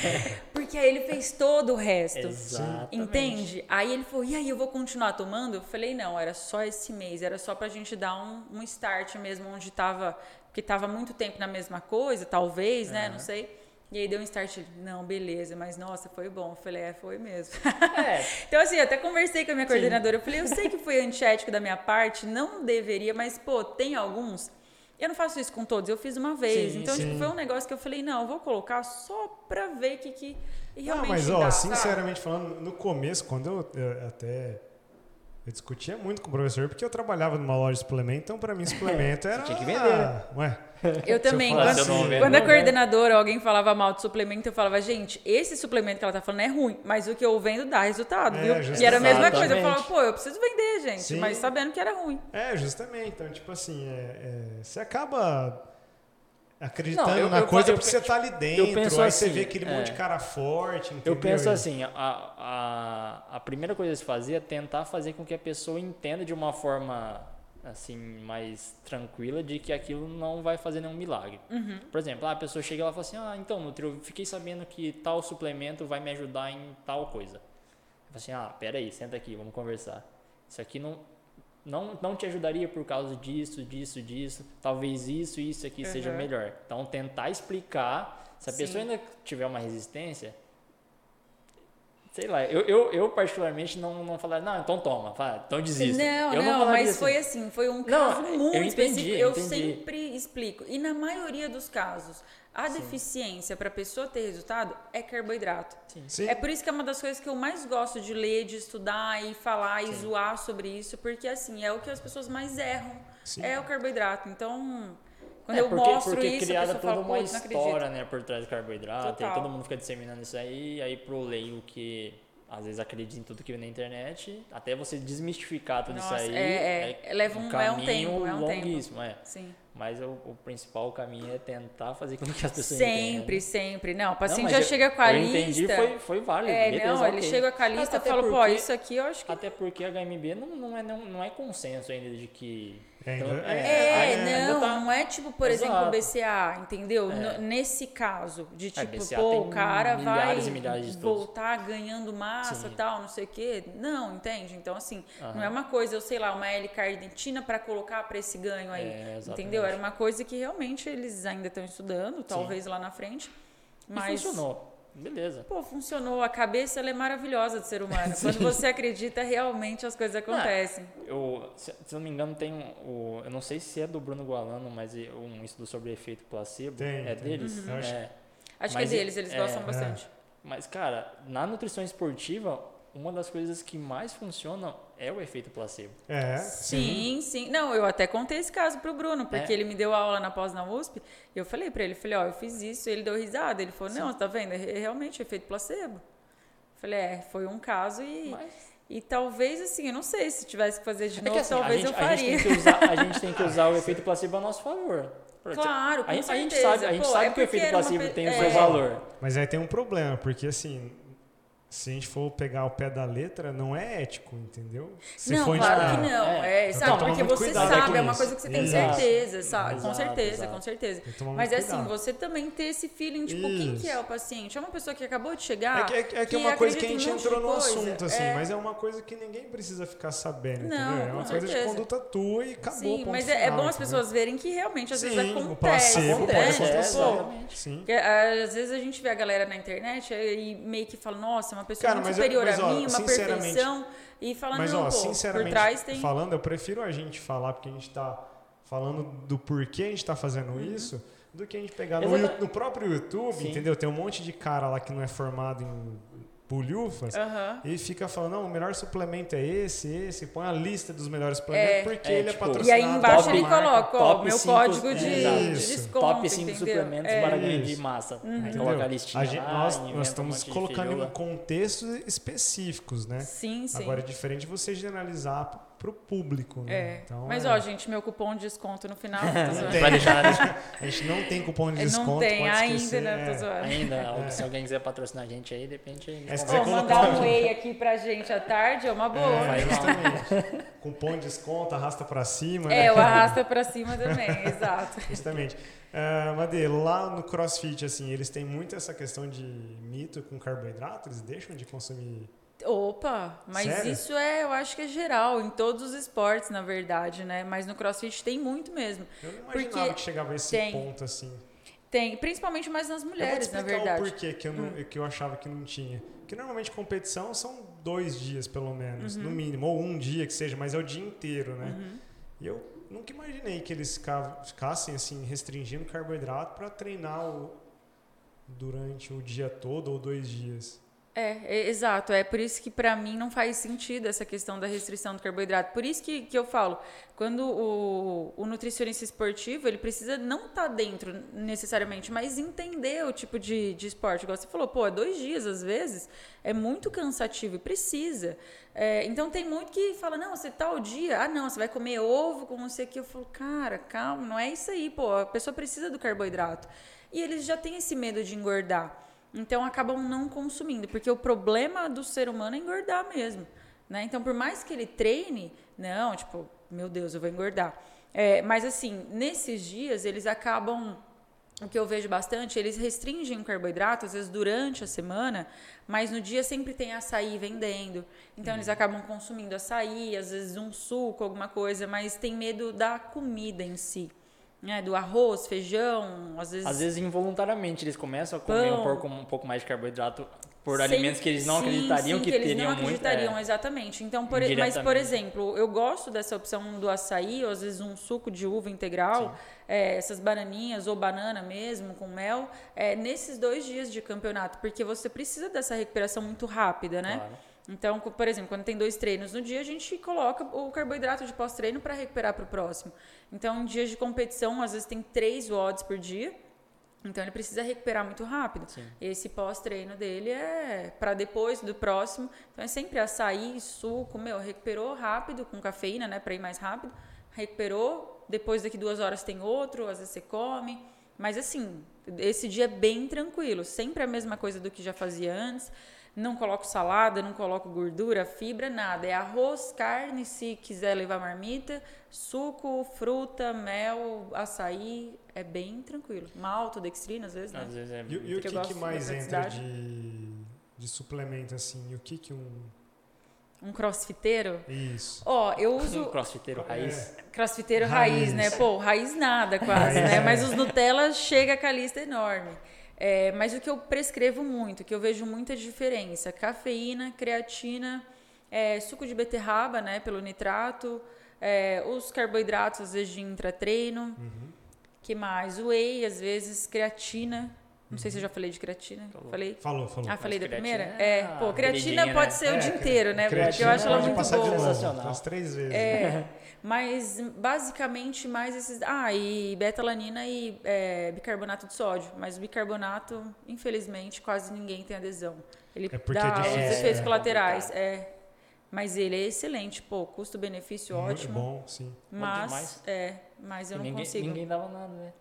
porque aí ele fez todo o resto. Exatamente. Entende? Aí ele falou: "E aí eu vou continuar tomando?" Eu falei: "Não, era só esse mês, era só pra gente dar um, um start mesmo onde tava, porque tava muito tempo na mesma coisa, talvez, né, não sei. E aí deu um start, não, beleza, mas nossa, foi bom. Eu falei, é, foi mesmo. É. então, assim, até conversei com a minha coordenadora. Sim. Eu falei, eu sei que foi antiético da minha parte, não deveria, mas, pô, tem alguns eu não faço isso com todos, eu fiz uma vez. Sim, então, tipo, foi um negócio que eu falei, não, eu vou colocar só pra ver que, que realmente. Não, mas, ó, dá, sinceramente sabe? falando, no começo, quando eu, eu até. Eu discutia muito com o professor porque eu trabalhava numa loja de suplemento, então para mim suplemento era. tinha que vender. Ué, eu também. Eu quando, quando, quando a coordenadora, alguém falava mal de suplemento, eu falava, gente, esse suplemento que ela tá falando é ruim, mas o que eu vendo dá resultado, é, viu? E era a mesma coisa. Eu falava, pô, eu preciso vender, gente, Sim. mas sabendo que era ruim. É, justamente. Então, tipo assim, é, é, você acaba acreditando não, eu, na eu, coisa eu, porque você tá ali dentro, aí assim, você vê aquele é, monte de cara forte. Entendeu? Eu penso assim, a, a, a primeira coisa a se fazer é tentar fazer com que a pessoa entenda de uma forma assim mais tranquila de que aquilo não vai fazer nenhum milagre. Uhum. Por exemplo, a pessoa chega lá e fala assim: "Ah, então, Nutri, eu fiquei sabendo que tal suplemento vai me ajudar em tal coisa". Eu falo assim: "Ah, pera aí, senta aqui, vamos conversar. Isso aqui não não, não te ajudaria por causa disso, disso, disso. Talvez isso e isso aqui uhum. seja melhor. Então, tentar explicar. Se a Sim. pessoa ainda tiver uma resistência, Sei lá, eu, eu, eu particularmente não, não falaria, não, então toma, vai, então desista. Não, eu não, não mas assim. foi assim, foi um caso não, muito eu entendi, específico. Eu, sempre explico. E na maioria dos casos, a Sim. deficiência para a pessoa ter resultado é carboidrato. Sim. Sim. É por isso que é uma das coisas que eu mais gosto de ler, de estudar e falar e zoar sobre isso, porque assim, é o que as pessoas mais erram, é o carboidrato. Então, quando é, eu porque, mostro porque isso, criada a toda fala, uma história, né, por trás do carboidrato, Total. e todo mundo fica disseminando isso aí, aí pro leigo que às vezes acredita em tudo que vê na internet, até você desmistificar tudo Nossa, isso aí. É, é, leva um, um é um tempo, é um longuíssimo, tempo. é. Sim. Mas o, o, principal caminho é tentar fazer com que as pessoas Sempre, entendam. sempre. Não, o paciente não, já eu, chega com a eu lista. entendi, foi, foi válido. É, beleza, não, ele chega com a lista e fala, pô, isso aqui eu acho que. Até porque a HMB não, não, é, não, não é consenso ainda de que é, então, é, é não, tá... não é tipo, por Exato. exemplo, o BCA, entendeu? É. Nesse caso, de é, tipo, pô, o cara vai voltar ganhando massa e tal, não sei o quê. Não, entende? Então, assim, não é uma coisa, eu sei lá, uma L-carnitina para colocar para esse ganho aí. É, entendeu? Era uma coisa que realmente eles ainda estão estudando, talvez Sim. lá na frente. Mas e funcionou. Beleza. Pô, funcionou. A cabeça ela é maravilhosa do ser humano. Quando você acredita, realmente as coisas acontecem. eu, se, se não me engano, tem um. eu não sei se é do Bruno Gualano, mas um estudo sobre efeito placebo. Tem, é tem. deles? Uhum. É. Acho mas que é deles, eles é, gostam bastante. Mas, cara, na nutrição esportiva, uma das coisas que mais funcionam é o efeito placebo. É. Sim, sim. sim. Não, eu até contei esse caso pro Bruno, porque é. ele me deu aula na pós na USP, e eu falei para ele, falei, ó, eu fiz isso, ele deu risada, ele falou, sim. não, tá vendo? É realmente efeito placebo. Eu falei, é, foi um caso e Mas... E talvez, assim, eu não sei, se tivesse que fazer de novo, é que, assim, talvez gente, eu faria. A gente, tem que usar, a gente tem que usar o efeito placebo a nosso favor. Claro, com a, certeza. a gente sabe, a gente Pô, sabe é que o efeito placebo tem o seu é. valor. Mas aí tem um problema, porque assim, se a gente for pegar o pé da letra, não é ético, entendeu? Se não, for claro indicar- que não. É. É, Então sabe? que Porque você sabe, com é uma isso. coisa que você tem Exato. certeza, sabe? com Exato, certeza, exato. com certeza. Mas é assim, você também ter esse feeling, tipo, quem que é Isso. o paciente? É uma pessoa que acabou de chegar? É que, é, que- é que é uma coisa que a gente entrou de no coisa. assunto, assim, É. mas é uma coisa que ninguém precisa ficar sabendo, Não, entendeu? É com uma coisa de certeza. conduta tua e acabou. Sim, ponto mas é, é final, bom as entendeu? pessoas verem que realmente às vezes Sim, o acontece. Sim. Às vezes a gente vê a galera na internet e meio que fala, nossa, é uma pessoa Cara, muito mas eu- superior mas, a ó, mim, uma perfeição. E fala, Mas, não, ó, pô, sinceramente por trás tem... falando, eu prefiro a gente falar, porque a gente tá falando do porquê a gente tá fazendo Uhum. isso, do que a gente pegar no, no próprio YouTube, Sim. entendeu? Tem um monte de cara lá que não é formado em bulhufas e fica falando, não, o melhor suplemento é esse, esse, põe a lista dos melhores suplementos, É. porque É, ele é tipo, patrocinado. E aí embaixo ele coloca, ó, top meu cinco- código de, Exato. de Isso. desconto, Top 5 entendeu? suplementos É. para ganho massa. Aí Entendeu? coloca a listinha A gente- lá, nós, nós um estamos de colocando em contextos específicos, né? Sim, sim. Agora é diferente você generalizar para o público, né? É. Então, Mas, é- ó, gente, meu cupom de desconto no final. Vai deixar a gente não tem cupom de É, desconto, não tem pode ainda, esquecer, né? é. Tô zoando. ainda. Se alguém quiser patrocinar a gente aí, de repente. a gente É, se quiser mandar um whey aqui pra gente à tarde é uma boa. É, né? justamente. Cupom de desconto, arrasta para cima, É, né? o arrasta pra cima também, exato. Justamente. Uh, Made, lá no CrossFit, assim, eles têm muito essa questão de mito com carboidrato? Eles deixam de consumir? Opa, mas Sério? isso é, eu acho que é geral, em todos os esportes, na verdade, né? Mas no CrossFit tem muito mesmo. Eu não Porque imaginava que chegava a esse tem. ponto, assim. Tem, principalmente mais nas eu mulheres, na verdade. Hum. o porquê que eu, não, que eu achava que não tinha. Porque normalmente competição são dois dias, pelo menos, Uhum. no mínimo. Ou um dia que seja, mas é o dia inteiro, né? E eu nunca imaginei que eles ficassem, assim, restringindo carboidrato para treinar o- durante o dia todo ou dois dias. É, é, exato. É por isso que pra mim não faz sentido essa questão da restrição do carboidrato. Por isso que, que eu falo, quando o, o nutricionista esportivo, ele precisa não estar dentro necessariamente, mas entender o tipo de, de esporte. Igual você falou, pô, é dois dias às vezes, é muito cansativo e precisa. É, então tem muito que fala, não, você tal dia, ah não, você vai comer ovo com não sei o que. Eu falo, cara, calma, não é isso aí, pô, a pessoa precisa do carboidrato. E eles já têm esse medo de engordar. Então acabam não consumindo, porque o problema do ser humano é engordar mesmo. Né? Então, por mais que ele treine, não, tipo, meu Deus, eu vou engordar. É, mas assim, nesses dias eles acabam. O que eu vejo bastante, eles restringem o carboidrato, às vezes durante a semana, mas no dia sempre tem açaí vendendo. Então eles acabam consumindo açaí, às vezes um suco, alguma coisa, mas tem medo da comida em si. Né? Do arroz, feijão, às vezes. Às vezes, involuntariamente, eles começam a comer um Pão. pouco, um pouco mais de carboidrato por Sem- alimentos que eles não sim, acreditariam sim, que, eles teriam não muito. acreditariam, é, exatamente. Então, por, mas, por exemplo, eu gosto dessa opção do açaí, ou às vezes um suco de uva integral, é, essas bananinhas ou banana mesmo, com mel, é, nesses dois dias de campeonato, porque você precisa dessa recuperação muito rápida, né? Claro. Então, por exemplo, quando tem dois treinos no dia, a gente coloca o carboidrato de pós-treino para recuperar para o próximo. Então, em dias de competição, às vezes tem três WODs por dia. Então, ele precisa recuperar muito rápido. Sim. Esse pós-treino dele é para depois do próximo. Então, é sempre açaí, suco, meu, recuperou rápido, com cafeína, né, para ir mais rápido. Recuperou, depois daqui duas horas tem outro, às vezes você come. Mas, assim, esse dia é bem tranquilo. Sempre a mesma coisa do que já fazia antes. Não coloco salada, não coloco gordura, fibra, nada. É arroz, carne, se quiser levar marmita, suco, fruta, mel, açaí. É bem tranquilo. Maltodextrina, às vezes, né? Às vezes é. E, e o Que que, mais entra de, de suplemento, assim? E o que que um... Um crossfiteiro. Isso. Ó, eu Um uso crossfiteiro raiz. crossfiteiro raiz, Raiz. né? Pô, raiz nada quase, Raiz, né? é. Mas os Nutella chega com a lista enorme. É, mas o que eu prescrevo muito, que eu vejo muita diferença, cafeína, creatina, é, suco de beterraba, né, pelo nitrato, é, os carboidratos, às vezes de intratreino, Uhum. que mais? Whey, às vezes creatina, não sei se eu já falei de creatina, Falou. falei? Falou, falou. Ah, falei da primeira? é É, pô, creatina pode né? ser o É, dia inteiro, né? Porque eu acho ela muito boa. novo, Sensacional. umas três vezes. É, mas basicamente mais esses. Ah, e betalanina e é, bicarbonato de sódio. Mas o bicarbonato, infelizmente, quase ninguém tem adesão. Ele É porque dá é difícil, os efeitos é colaterais. É. Mas ele é excelente, pô, custo-benefício Muito ótimo. bom, sim. Mas, é, mas eu não ninguém, consigo. ninguém dava nada, né?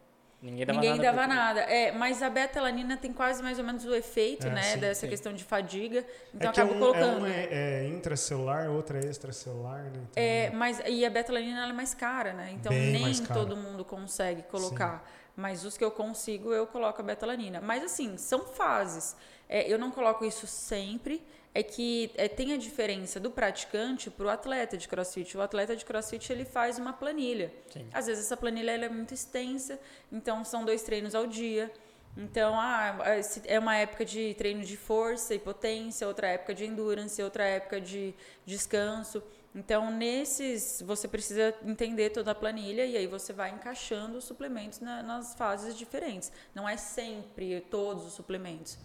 Ninguém dava Ninguém nada. dava nada. É, mas a betalanina tem quase mais ou menos o efeito, É, né? sim, dessa sim. questão de fadiga. Então é que é acaba um, colocando. é, um é, é intracelular, outra é extracelular, né? Então, É, mas e a betalanina ela é mais cara, né? Então nem todo mundo consegue colocar. Mas os que eu consigo, eu coloco a betalanina. Mas assim, são fases. É, eu não coloco isso sempre. É que é, tem a diferença do praticante para o atleta de crossfit. O atleta de crossfit ele faz uma planilha. Sim. Às vezes essa planilha é muito extensa, então são dois treinos ao dia. Então, ah, esse- é uma época de treino de força e potência, outra época de endurance, outra época de descanso. Então, nesses, você precisa entender toda a planilha e aí você vai encaixando os suplementos na- nas fases diferentes. Não é sempre todos os suplementos.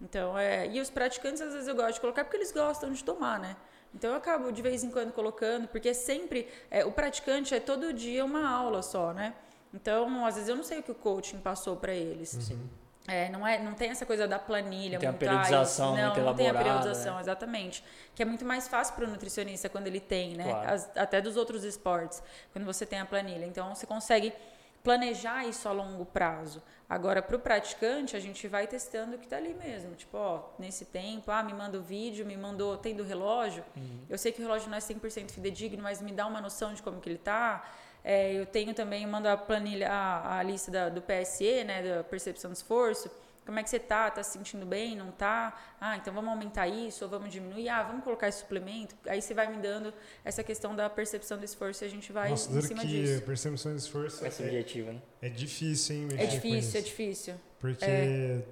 Então, é, e os praticantes, às vezes eu gosto de colocar porque eles gostam de tomar, né? Então eu acabo de vez em quando colocando, porque é sempre é, o praticante é todo dia uma aula só, né? Então, às vezes eu não sei o que o coaching passou para eles. Sim. É, não, é, não tem essa coisa da planilha, Não tem a muito, ah, periodização isso- não, muito não tem a periodização, né? exatamente. Que é muito mais fácil para o nutricionista quando ele tem, né? Claro. As- até dos outros esportes, quando você tem a planilha. Então, você consegue planejar isso a longo prazo. Agora, para o praticante, a gente vai testando o que está ali mesmo. Tipo, ó, nesse tempo, ah, me manda o vídeo, me mandou, tem do relógio. Uhum. Eu sei que o relógio não é 100% fidedigno, mas me dá uma noção de como que ele está. É, eu tenho também, eu mando a planilha, a, a lista da- do PSE, né, da percepção de esforço. Como é que você tá? Tá se sentindo bem? Não tá? Ah, então vamos aumentar isso ou vamos diminuir? Ah, vamos colocar esse suplemento? Aí você vai me dando essa questão da percepção do esforço e a gente vai Nossa, em cima que disso. percepção de esforço É é, subjetivo, né? é difícil, hein? É difícil, é difícil. Porque É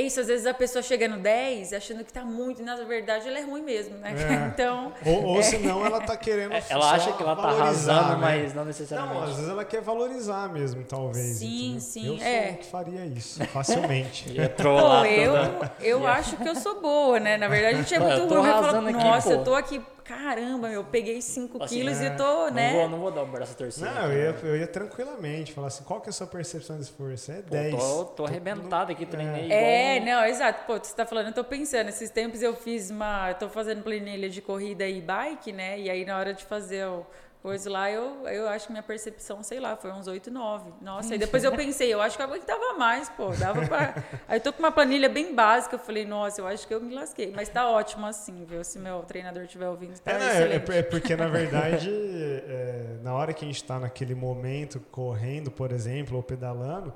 isso, às vezes a pessoa chega no 10 achando que tá muito, e na verdade ela é ruim mesmo, né? É. Então, Ou, ou senão ela tá querendo. É, Ela acha que ela tá arrasando, né? mas não Não, necessariamente. às vezes ela quer valorizar mesmo, talvez. Sim, entendeu? sim, Eu sou é. um que faria isso, facilmente. Ia Pô, trollar eu, toda. eu acho que eu sou boa, né? Na verdade, a gente é muito ruim. Eu falo, aqui, nossa, pô." eu tô aqui, caramba, eu peguei 5 Assim, quilos é, e tô, Não, né? vou, não vou dar o braço torcido. Não, eu ia, eu ia tranquilamente falar assim: qual que é a sua percepção de esforço? É Pô, 10. tô, tô arrebentado aqui, treinei É, igual... um não, exato. Pô, você tá falando, eu tô pensando, esses tempos eu fiz uma. Eu tô fazendo planilha de corrida e bike, né? E aí na hora de fazer o coisa lá, eu, eu acho que minha percepção, sei lá, foi uns 8, 9. Nossa, e depois eu pensei, eu acho que eu aguentava mais, pô. Dava pra. Aí eu tô com uma planilha bem básica, eu falei, nossa, eu acho que eu me lasquei. Mas tá ótimo assim, viu? Se meu treinador estiver ouvindo, tá É, é, excelente. é porque, na verdade, é, na hora que a gente está naquele momento, correndo, por exemplo, ou pedalando,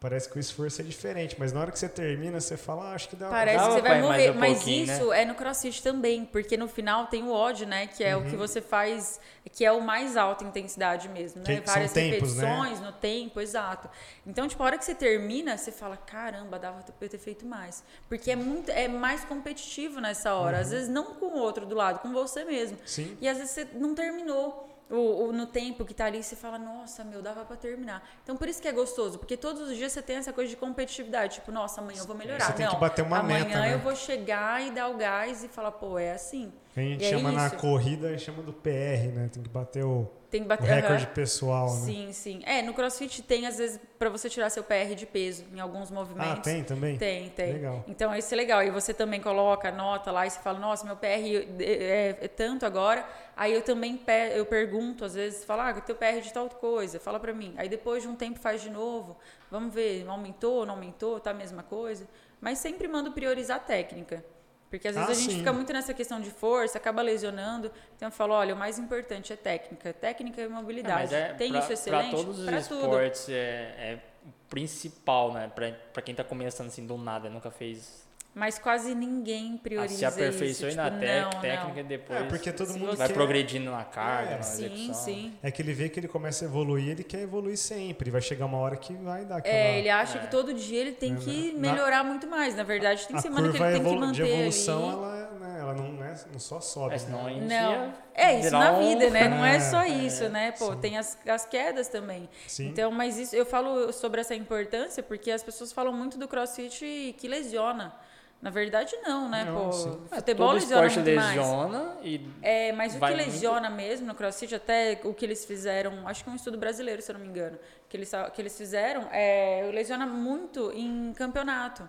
parece que o esforço é diferente. Mas na hora que você termina, você fala, ah, acho que dá Parece Dava que você vai morrer, um mas pouquinho, né? isso é no crossfit também, porque no final tem o odd, né? Que é o que você faz, que é o mais alta intensidade mesmo, né? Que são Várias tempos, né? repetições no tempo, exato. Então, tipo, a hora que você termina, você fala, caramba, dava pra eu ter feito mais. Porque é muito, é mais competitivo nessa hora. Às vezes não com o outro do lado, com você mesmo. Sim. E às vezes você não terminou. O, no tempo que tá ali, você fala, nossa, meu, dava pra terminar. Então, por isso que é gostoso, porque todos os dias você tem essa coisa de competitividade. Tipo, nossa, amanhã eu vou melhorar. Você tem não, que bater uma amanhã meta, né? eu vou chegar e dar o gás e falar, pô, é assim. A gente E é chama na isso. corrida, a gente chama do PR, né? Tem que bater o, Tem que o bater. recorde aham. pessoal, né? Sim, sim. É, no crossfit tem, às vezes, pra você tirar seu PR de peso em alguns movimentos. Ah, tem também? Tem, tem. Legal. Então isso é legal. E você também coloca, anota lá e você fala, nossa, meu PR é, é tanto agora. Aí eu também eu pergunto, às vezes, fala, ah, teu PR de tal coisa, fala pra mim. Aí depois de um tempo faz de novo. Vamos ver, aumentou, não aumentou, tá a mesma coisa. Mas sempre mando priorizar a técnica. Porque às vezes Ah, a gente sim. fica muito nessa questão de força, acaba lesionando. Então eu falo, olha, o mais importante é técnica. Técnica e É, mobilidade. mas é, Tem pra, isso excelente? Pra todos os Pra tudo. esportes é, é o principal, né? Pra quem tá começando assim do nada, nunca fez... Mas quase ninguém Ah, prioriza se aperfeiçoe isso. na tipo, tec- não, não. técnica e depois É, porque todo mundo vai quer... progredindo na carga, É, na Sim, execução. sim. É que ele vê que ele começa a evoluir, ele quer evoluir sempre. Vai chegar uma hora que vai dar aquela... É, ele acha É. que todo dia ele tem É, que na- melhorar muito mais. Na verdade, tem a semana que ele tem que evolu- manter de evolução, ali. ela, né, ela não, é, não só sobe. É, senão né? Não, é isso na vida, né? Não é É, só é, isso, né? Pô, sim. tem as, as quedas também. Sim. Então, mas isso eu falo sobre essa importância porque as pessoas falam muito do CrossFit que lesiona. Na verdade, não, né? Não, Pô, sim. É, futebol todo lesiona esporte muito mais. lesiona e É, mas o que muito- lesiona mesmo no CrossFit, até o que eles fizeram, acho que é um estudo brasileiro, se eu não me engano, que eles, que eles fizeram, é, lesiona muito em campeonato.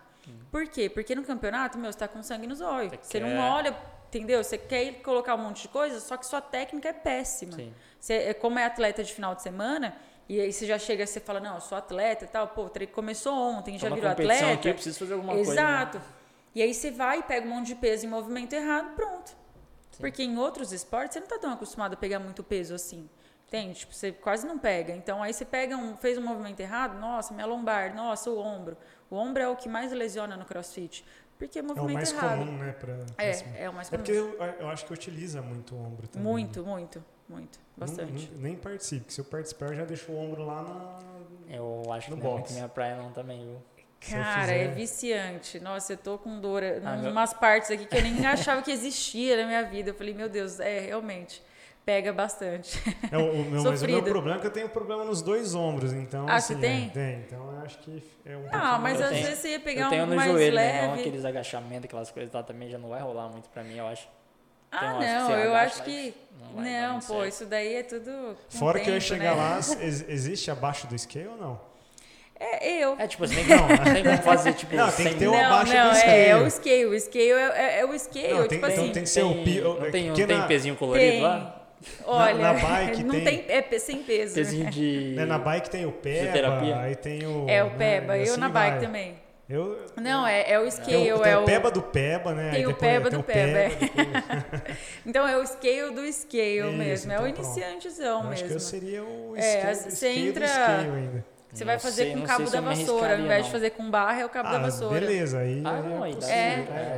Por quê? Porque no campeonato, meu, você tá com sangue nos olhos. Você Você não quer- olha, entendeu? Você quer ir colocar um monte de coisa, só que sua técnica é péssima. Sim. Você, é, como é atleta de final de semana, E aí você já chega, você fala, não, eu sou atleta e tal, pô, começou ontem, já virou atleta. aqui, eu preciso fazer alguma coisa. né? E aí você vai, pega um monte de peso em movimento errado, pronto. Sim. Porque em outros esportes você não tá tão acostumado a pegar muito peso assim. Entende? Tipo, você quase não pega. Então aí você pega um, fez um movimento errado, nossa, minha lombar, nossa, o ombro. O ombro é o que mais lesiona no crossfit. Porque é É o movimento mais errado. comum, né? Pra, pra É, cima. é o mais É comum. porque eu, eu acho que utiliza muito o ombro também. Muito, muito, muito. Não- Bastante. não- nem participe, se eu participar, eu já deixo o ombro lá na. Eu acho que No não é muito box. minha praia não também, viu? Cara, fizer- é viciante. Nossa, eu tô com dor em Ah, meu- umas partes aqui que eu nem achava que existia na minha vida. Eu falei, meu Deus, é, realmente. Pega bastante. É, o, meu, mas o meu problema é que eu tenho problema nos dois ombros, então. Ah, assim, você tem? É, tem. Então eu acho que é um Ah, pouquinho mas Eu às vezes você ia pegar eu tenho um no mais joelho, né? Não leve. aqueles agachamentos, aquelas coisas lá também já não vai rolar muito pra mim, eu acho. Ah, que não, eu agacha, acho que. não vai Não, pô, certo. isso daí é tudo. Fora que eu ia tempo, chegar né? lá, ex- existe abaixo do scale ou não? É eu. É tipo, tem que, não, tem como fazer tipo. Não, tem que 100 ter o não, abaixo não, do é, é scale. o scale. O scale é, é- é o scale, Não, tem- tipo então assim. tem que ser o pi- Não tem, não porque tem na- pezinho colorido Tem. lá? Olha, na bike não tem- tem, é sem peso. né? Pezinho de. Né, na bike tem o Peba, Fisioterapia? aí tem o. É o né, Peba, e eu assim na bike vai. também. Eu, Não, é, é o tem, scale, o, tem é o. Peba do Peba, né? Tem o Peba tem do Peba, é. Então é o scale do scale Isso, mesmo. é o então iniciantezão eu acho que mesmo. eu seria o É, scale, do você scale do entra- scale ainda. Você vai fazer sei- com o cabo da vassoura, ao invés de fazer com barra, é o cabo da Ah, vassoura. beleza, aí, Ah, aí não, aí é.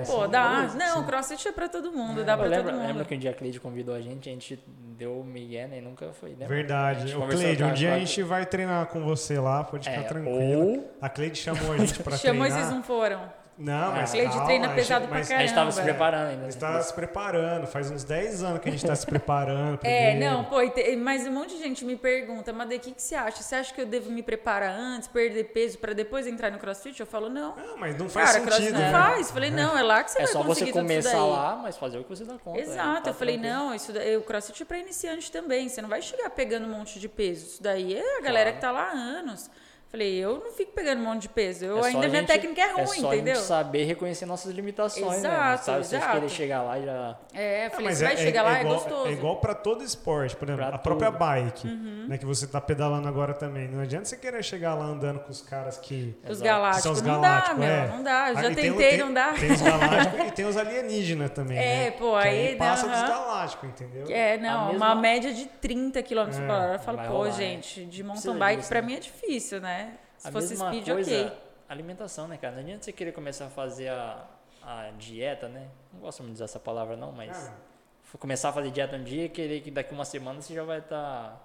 É, sim, pô, dá. beleza, Não, sim. o crossfit é pra todo mundo, É. dá Eu pra lembro, todo mundo. que um dia a Cleide convidou a gente, a gente deu o Miguel né, e nunca foi, né? Verdade. conversou Cleide, um dia a gente vai treinar com você lá, pode ficar É, tranquilo. ou- A Cleide chamou a gente pra Chamou e treinar. vocês não foram. Não, mas A Cleide calma, treina gente- pesado pra mas A gente tava se Caramba. preparando ainda. A gente né? tá se preparando, faz uns 10 anos que a gente tá se preparando. É, não, pô, e te- mas um monte de gente me pergunta, Made, o que, que você acha? Você acha que eu devo me preparar antes, perder peso pra depois entrar no crossfit? Eu falo, não. Não, mas não faz Cara, crossfit sentido, não né? faz. Falei, não, é lá que você É vai só você conseguir tudo isso começar daí. lá, mas fazer o que você dá conta. é, Exato, tá eu falei, tranquilo. não, isso daí, o crossfit é pra iniciante também. Você não vai chegar pegando um monte de peso. Isso daí é a galera Claro. que tá lá há anos. Falei, eu não fico pegando um monte de peso. Eu É ainda a minha gente- técnica é É ruim, só entendeu? a gente saber reconhecer nossas limitações, né? Exato, Sabe, se exato. querer chegar lá e já... É, Ah, falei, mas você vai chegar lá, é, igual, gostoso. É igual pra todo esporte, por exemplo, Pra a própria tudo. bike, Uhum. né, que você tá pedalando agora também. Não adianta você querer chegar lá andando com os caras que Os Exato. galácticos. são os não dá, meu, é. não dá. Já Aí o- tentei, tem- não dá. Tem os galácticos e tem os alienígenas também, É, né? pô, Que aí, passa dos galácticos, entendeu? É, não, uma média de 30 km É, por hora. Eu falo, pô, né? gente, de mountain bike pra né? mim é difícil, né? Se a fosse mesma speed, coisa, ok. alimentação, né, cara? Não adianta você querer começar a fazer a, a dieta, né? Não gosto muito de usar essa palavra, não, mas... Ah, começar a fazer dieta um dia e querer que daqui uma semana você já vai estar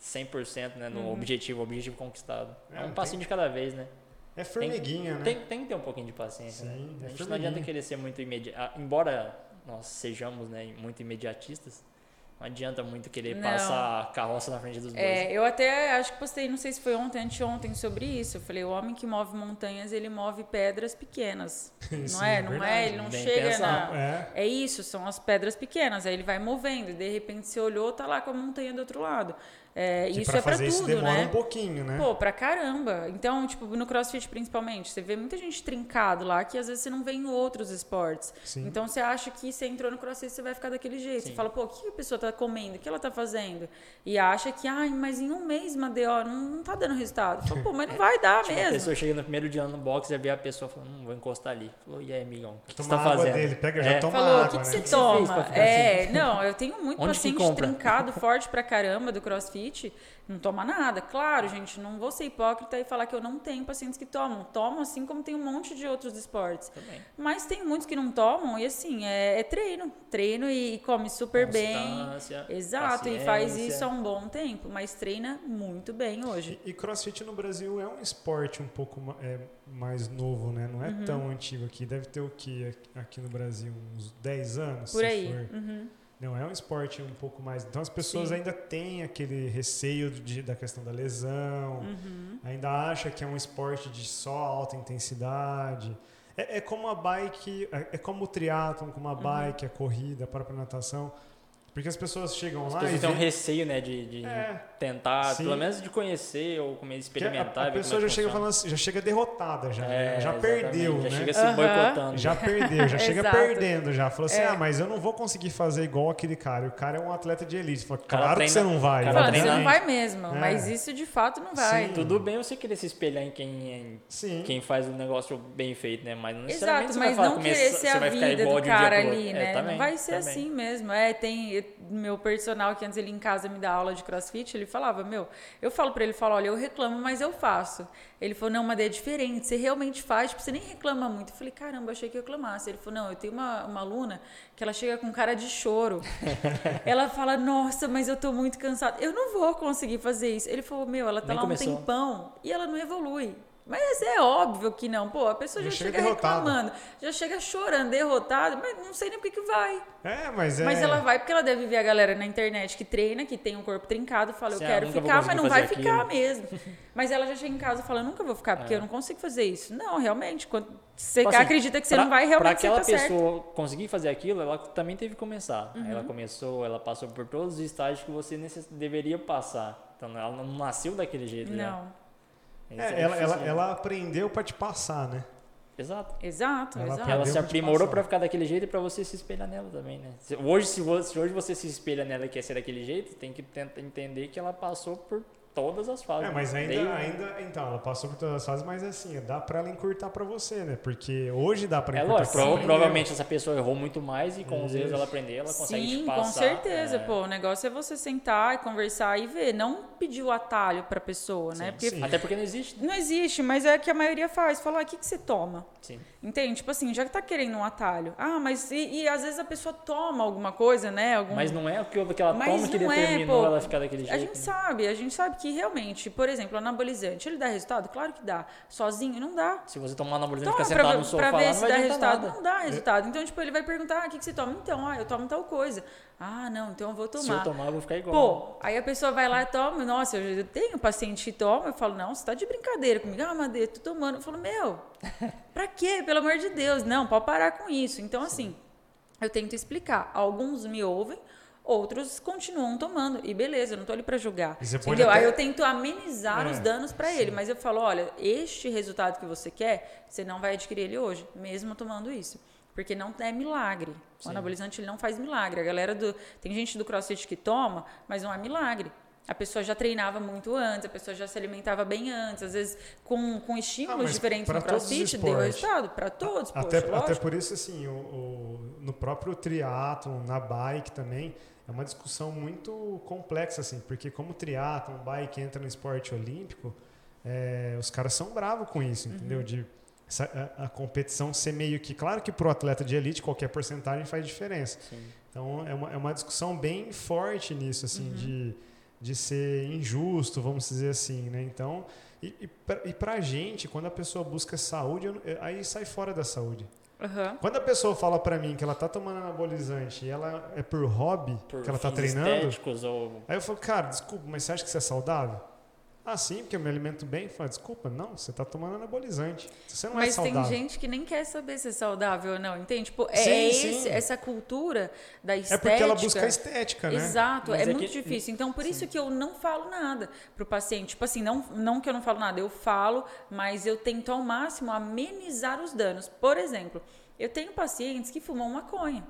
100% né, no Uhum. objetivo, objetivo conquistado. É, É, um tem- passinho de cada vez, né? é formiguinha, né? Tem, tem que ter um pouquinho de paciência, Sim, né? é A gente não adianta querer ser muito imediato. Embora nós sejamos né, muito imediatistas, não adianta muito querer Não. passar a carroça na frente dos bois. É, eu até acho que postei, não sei se foi ontem, anteontem, sobre isso. Eu falei, o homem que move montanhas, ele move pedras pequenas. Isso não é? é Não verdade. é? Ele não Bem chega pensado. na... É. É isso, são as pedras pequenas. Aí ele vai movendo. E de repente você olhou, tá lá com a montanha do outro lado. É, Que isso pra é pra fazer isso tudo, demora né? um pouquinho, né? Pô, pra caramba. Então, tipo, no crossfit principalmente, você vê muita gente trincado lá que às vezes você não vê em outros esportes. Sim. Então você acha que você entrou no crossfit você vai ficar daquele jeito. Você Sim. fala, pô, o que a pessoa tá comendo? O que ela tá fazendo? E acha que, ai, mas em um mês, Madeo, não, não tá dando resultado. Fala, pô, mas não vai dar Tipo, a mesmo. pessoa chega no primeiro dia no box e vê a pessoa falando, hum, vou encostar ali. Falou, e aí, amigão, o que, que você tá água fazendo? dele, pega, É. já toma Falou, o água, que, que né? você O que você toma? É, assim? não, eu tenho muito Onde paciente compra? trincado, forte pra caramba do crossfit, não toma nada. Claro, gente, não vou ser hipócrita e falar que eu não tenho pacientes que tomam. Tomam assim como tem um monte de outros esportes. Também. Mas tem muitos que não tomam e assim, é, é treino. Treino e come super bem. Exato, e faz paciência. isso há um bom tempo, mas treina muito bem hoje. E, e crossfit no Brasil é um esporte um pouco é, mais novo, né? Não é Uhum. tão antigo aqui. Deve ter o que aqui no Brasil? Uns 10 anos? Por se aí. for. Uhum. Não, é um esporte um pouco mais. Então as pessoas Sim. ainda têm aquele receio de- da questão da lesão, Uhum. ainda acha que é um esporte de só alta intensidade. É, é como a bike, é, é como o triatlon, como a Uhum. bike, a corrida, a própria natação. Porque as pessoas chegam As lá pessoas e têm um receio, né, de, de É. tentar, Sim. pelo menos de conhecer ou comer, que a, experimentar. a ver pessoa é já chega falando assim, já chega derrotada já? É, já perdeu, já né? chega se boicotando. Já perdeu, já chega perdendo já. Falou assim: É. ah, mas eu não vou conseguir fazer igual aquele cara. E o cara é um atleta de elite. Claro treina- que você não vai. cara você não vai mesmo, É. mas isso de fato não vai. Sim. Tudo bem você querer se espelhar em quem, em Sim. quem faz o negócio bem feito, né? Mas não necessariamente Exato, você vai mas falar, não querer ser a vai ficar vida igual do um cara ali, né? É, não vai ser assim mesmo. É, tem meu personal que antes ele em casa me dá aula de crossfit, ele falava, meu, eu falo pra ele, falo, olha, eu reclamo, mas eu faço. Ele falou, não, mas é diferente, você realmente faz, tipo, você nem reclama muito. Eu falei, caramba, achei que eu reclamasse. Ele falou, não, eu tenho uma, uma aluna que ela chega com cara de choro. ela fala, nossa, mas eu tô muito cansada. Eu não vou conseguir fazer isso. Ele falou, meu, ela tá Nem lá começou. um tempão e ela não evolui. Mas é óbvio que não. Pô, a pessoa já, Já chega chega, reclamando, já chega chorando, derrotada, mas não sei nem por que que vai. É, mas é. Mas ela vai porque ela deve ver a galera na internet que treina, que tem um corpo trincado, fala, eu Sim, ah, quero ficar, mas não vai fazer ficar aquilo. mesmo. Mas ela já chega em casa e fala, nunca vou ficar, porque É. eu não consigo fazer isso. Não, realmente, quando você Tipo assim, acredita que você pra- não vai, realmente você aquela tá certo. Uhum. pessoa conseguir fazer aquilo, ela também teve que começar. Aí Ela começou, ela passou por todos os estágios que você deveria passar. Então ela não nasceu daquele jeito. Não, Isso É, é ela, ela, difícil, ela aprendeu pra te passar, né? Exato. exato, Ela exato. Ela se aprimorou pra ficar daquele jeito e pra você se espelhar nela também, né? Se- Hoje, se, vo- se hoje você se espelha nela e quer ser daquele jeito, tem que tentar entender que ela passou por todas as fases. É, mas ainda, Desde- ainda. Então, ela passou por todas as fases, mas assim, dá pra ela encurtar pra você, né? Porque hoje dá pra É encurtar. lógico, prova- aprendeu. provavelmente essa pessoa errou muito mais e com os erros ela aprendeu, ela consegue te Sim, passar. com certeza, é, pô. O negócio é você sentar e conversar e ver, não pedir o atalho pra pessoa, né? Sim, Porque sim. Até porque não existe. não existe, mas é que a maioria faz. Fala, ah, o que, que você toma? Sim. Entende? Tipo assim, já que tá querendo um atalho. Ah, mas e, e às vezes a pessoa toma alguma coisa, né? Algum... Mas não é o que ela Mas toma que é, determinou pô. ela ficar daquele jeito. A gente né? sabe, a gente sabe que realmente, por exemplo, anabolizante, ele dá resultado? Claro que dá. Sozinho não dá. Se você tomar anabolizante e Toma ficar pra, sentado no ver- sofá pra ver não se dá resultado. nada. Não dá resultado. Então, tipo, ele vai perguntar, ah, o que, que você toma? Então, ah, eu tomo tal coisa. Ah, não, então eu vou Se eu tomar. tomar, eu vou ficar igual. Pô, aí a pessoa vai lá e toma. Nossa, eu tenho paciente que toma. Eu falo, não, você tá de brincadeira comigo. Ah, Madeira, tô tomando. Eu falo, meu, pra quê? Pelo amor de Deus. Não, pode parar com isso. Então, assim, eu tento explicar. Alguns me ouvem, outros continuam tomando. E beleza, eu não tô ali pra julgar. Entendeu? até- Aí eu tento amenizar É, os danos pra ele. Mas eu falo, olha, este resultado que você quer, você não vai adquirir ele hoje, mesmo tomando isso. Porque não é milagre. O Sim. anabolizante ele não faz milagre. A galera do. Tem gente do crossfit que toma, mas não é milagre. A pessoa já treinava muito antes, a pessoa já se alimentava bem antes, às vezes com, com estímulos Ah, diferentes no crossfit, deu resultado. Para todos, Até, poxa, até lógico. por isso, assim, o, o- no próprio triatlon, na bike também, é uma discussão muito complexa, assim, porque como triatlon, bike entra no esporte olímpico, é, os caras são bravos com isso, entendeu? De essa- a, a competição ser meio que... Claro que pro atleta de elite, qualquer porcentagem faz diferença. Sim. Então, é uma, é uma discussão bem forte nisso, assim, Uhum. de, de ser injusto, vamos dizer assim, né? Então, e, e, e pra gente, quando a pessoa busca saúde, eu- aí sai fora da saúde. Aham. Quando a pessoa fala pra mim que ela tá tomando anabolizante e ela é por hobby, Por que ela tá treinando, ou aí eu falo, cara, desculpa, mas você acha que isso é saudável? Ah, sim, porque eu me alimento bem. Eu falo, desculpa, não, você tá tomando anabolizante. Você não é Mas tem saudável. gente que nem quer saber se é saudável ou não, entende? Tipo, é Sim, esse- sim. essa cultura da é estética. porque ela busca a estética, né? Exato, Mas é, é muito que- difícil. Então, por isso que eu não falo nada pro paciente. Tipo assim, não, não que eu não falo nada, eu falo, mas eu tento ao máximo amenizar os danos. Por exemplo, eu tenho pacientes que fumam maconha.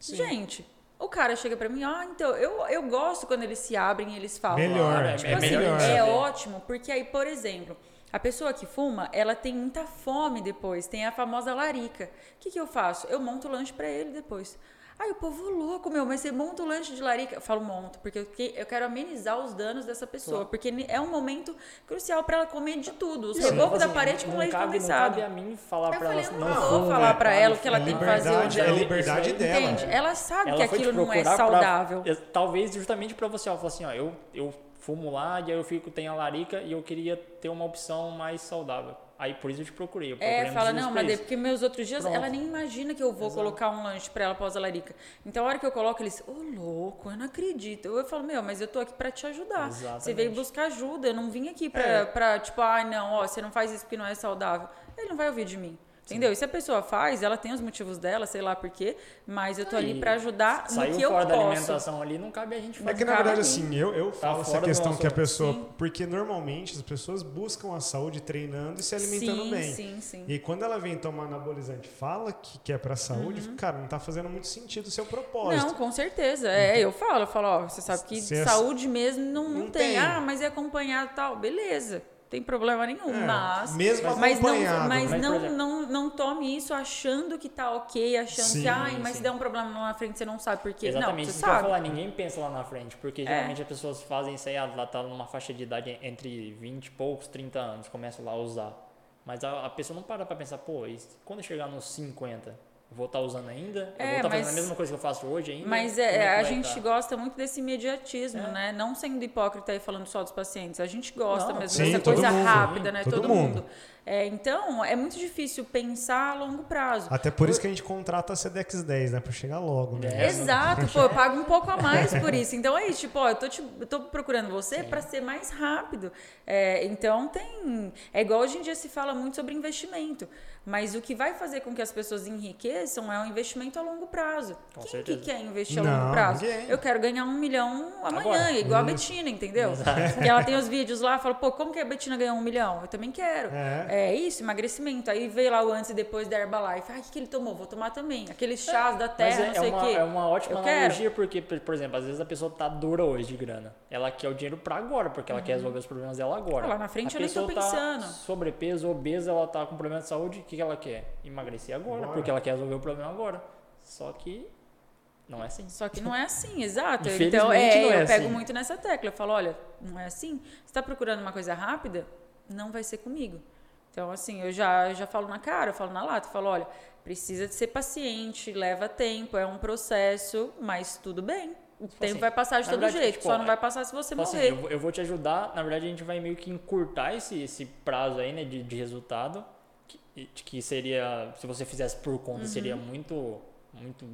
Sim. Gente, o cara chega pra mim, ah, então, eu, eu gosto quando eles se abrem e eles falam. Melhor, é- Tipo é assim, melhor é ótimo, porque aí, por exemplo, a pessoa que fuma, ela tem muita fome depois, tem a famosa larica. O que, que eu faço? Eu monto o lanche pra ele depois. Aí o povo louco, meu, mas você monta o lanche de larica? Eu falo, monto, porque eu, que- eu quero amenizar os danos dessa pessoa, porque ni- é um momento crucial pra ela comer de tudo. Os rebocos da Assim, parede com não leite cabe, Não condensado. cabe a mim falar Eu pra falei, ela eu não não vou falar pra cabe ela o que ela É tem que fazer. onde é ela- liberdade dela. Entende? Ela sabe Ela que aquilo não é pra- saudável. é, talvez justamente pra você, ó, falar assim, ó, eu, eu fumo lá e aí eu fico, tenho a larica e eu queria ter uma opção mais saudável. Aí por isso eu te procurei. Eu É, fala, não, mas é porque meus outros dias, Pronto. ela nem imagina que eu vou colocar um lanche pra ela após a larica. Então, a hora que eu coloco, eles, ô louco, eu não acredito. Eu falo, meu, mas eu tô aqui pra te ajudar. Você Exatamente. veio buscar ajuda, eu não vim aqui pra, É. pra tipo, ai, não, ó, você não faz isso porque não é saudável. Ele não vai ouvir de mim. Entendeu? E se a pessoa faz, ela tem os motivos dela, sei lá por quê, mas eu tô ali pra ajudar no que eu fora da alimentação ali, não cabe a gente É fazer. que na verdade, assim, eu, eu falo essa fora do questão que a pessoa. Sim. Porque normalmente as pessoas buscam a saúde treinando e se alimentando sim, bem. sim, sim. E aí, quando ela vem tomar anabolizante, fala que quer pra saúde, cara, não tá fazendo muito sentido o seu propósito. Uhum. Não, com certeza. É, eu falo, eu falo, ó, você sabe que Se é- saúde mesmo não, não, Não tem. tem. Ah, mas é acompanhado e tal. Beleza. Tem problema nenhum, É, mas. mesmo mas acompanhado. não, mas Mas, por não, não, não tome isso achando que tá ok, achando Sim, que, ai, mas sim. se der um problema lá na frente, você não sabe por quê. Exatamente, não, isso você que sabe. falar, ninguém pensa lá na frente, porque É. geralmente as pessoas fazem isso aí, ah, ela tá numa faixa de idade entre 20 e poucos, 30 anos, começa lá a usar. Mas a, a pessoa não para pra pensar, pô, e quando chegar nos 50, eu vou estar usando ainda? eu É, vou estar fazendo mas- a mesma coisa que eu faço hoje ainda? Mas Como é, que a gente tá? gosta muito desse imediatismo, É. né? Não sendo hipócrita e falando só dos pacientes. A gente gosta Não, mesmo sim, dessa coisa mundo. rápida, né? Todo Todo, mundo. mundo. É, então, é muito difícil pensar a longo prazo. Até por isso que a gente contrata a Sedex 10, né? Pra chegar logo, né? É, Exato, pô, eu pago um pouco a mais por isso. Então é isso, tipo, ó, eu tô, te- eu tô procurando você para ser mais rápido. É, então tem. É igual hoje em dia se fala muito sobre investimento. Mas o que vai fazer com que as pessoas enriqueçam é um investimento a longo prazo. Com Quem certeza. que quer investir a Não, longo prazo? ninguém. Eu quero ganhar um milhão amanhã, Agora. igual a. Betina, entendeu? Porque ela tem os vídeos lá, fala, pô, como que a Betina ganhou um milhão? Eu também quero. É. É isso, emagrecimento. Aí veio lá o antes e depois da Herbalife. Ai, o que, que ele tomou? Vou tomar também. Aqueles chás da Mas terra, é, não é sei o uma, quê. é uma ótima Eu quero. analogia, porque, por exemplo, às vezes a pessoa tá dura hoje de grana. Ela quer o dinheiro pra agora, porque ela quer resolver os problemas dela agora. Ah, lá na frente a eu nem tô pessoa pensando. Tá sobrepeso, obesa, ela tá com problema de saúde, o que, que ela quer? Emagrecer agora, Agora. porque ela quer resolver o problema agora. Só que não é assim. Só que não é assim, exato. Então, é, não é eu pego assim. muito nessa tecla. Eu falo, olha, não é assim. Você tá procurando uma coisa rápida? Não vai ser comigo. Então, assim, eu já, eu já falo na cara, eu falo na lata, eu falo, olha, precisa de ser paciente, leva tempo, é um processo, mas tudo bem. O tempo assim, vai passar de todo verdade, jeito, tipo, só não vai passar se você Então, assim, morrer. eu, vou- eu vou te ajudar. Na verdade, a gente vai meio que encurtar esse, esse prazo aí, né, de, de resultado. Que, que seria, se você fizesse por conta, seria Uhum. muito, muito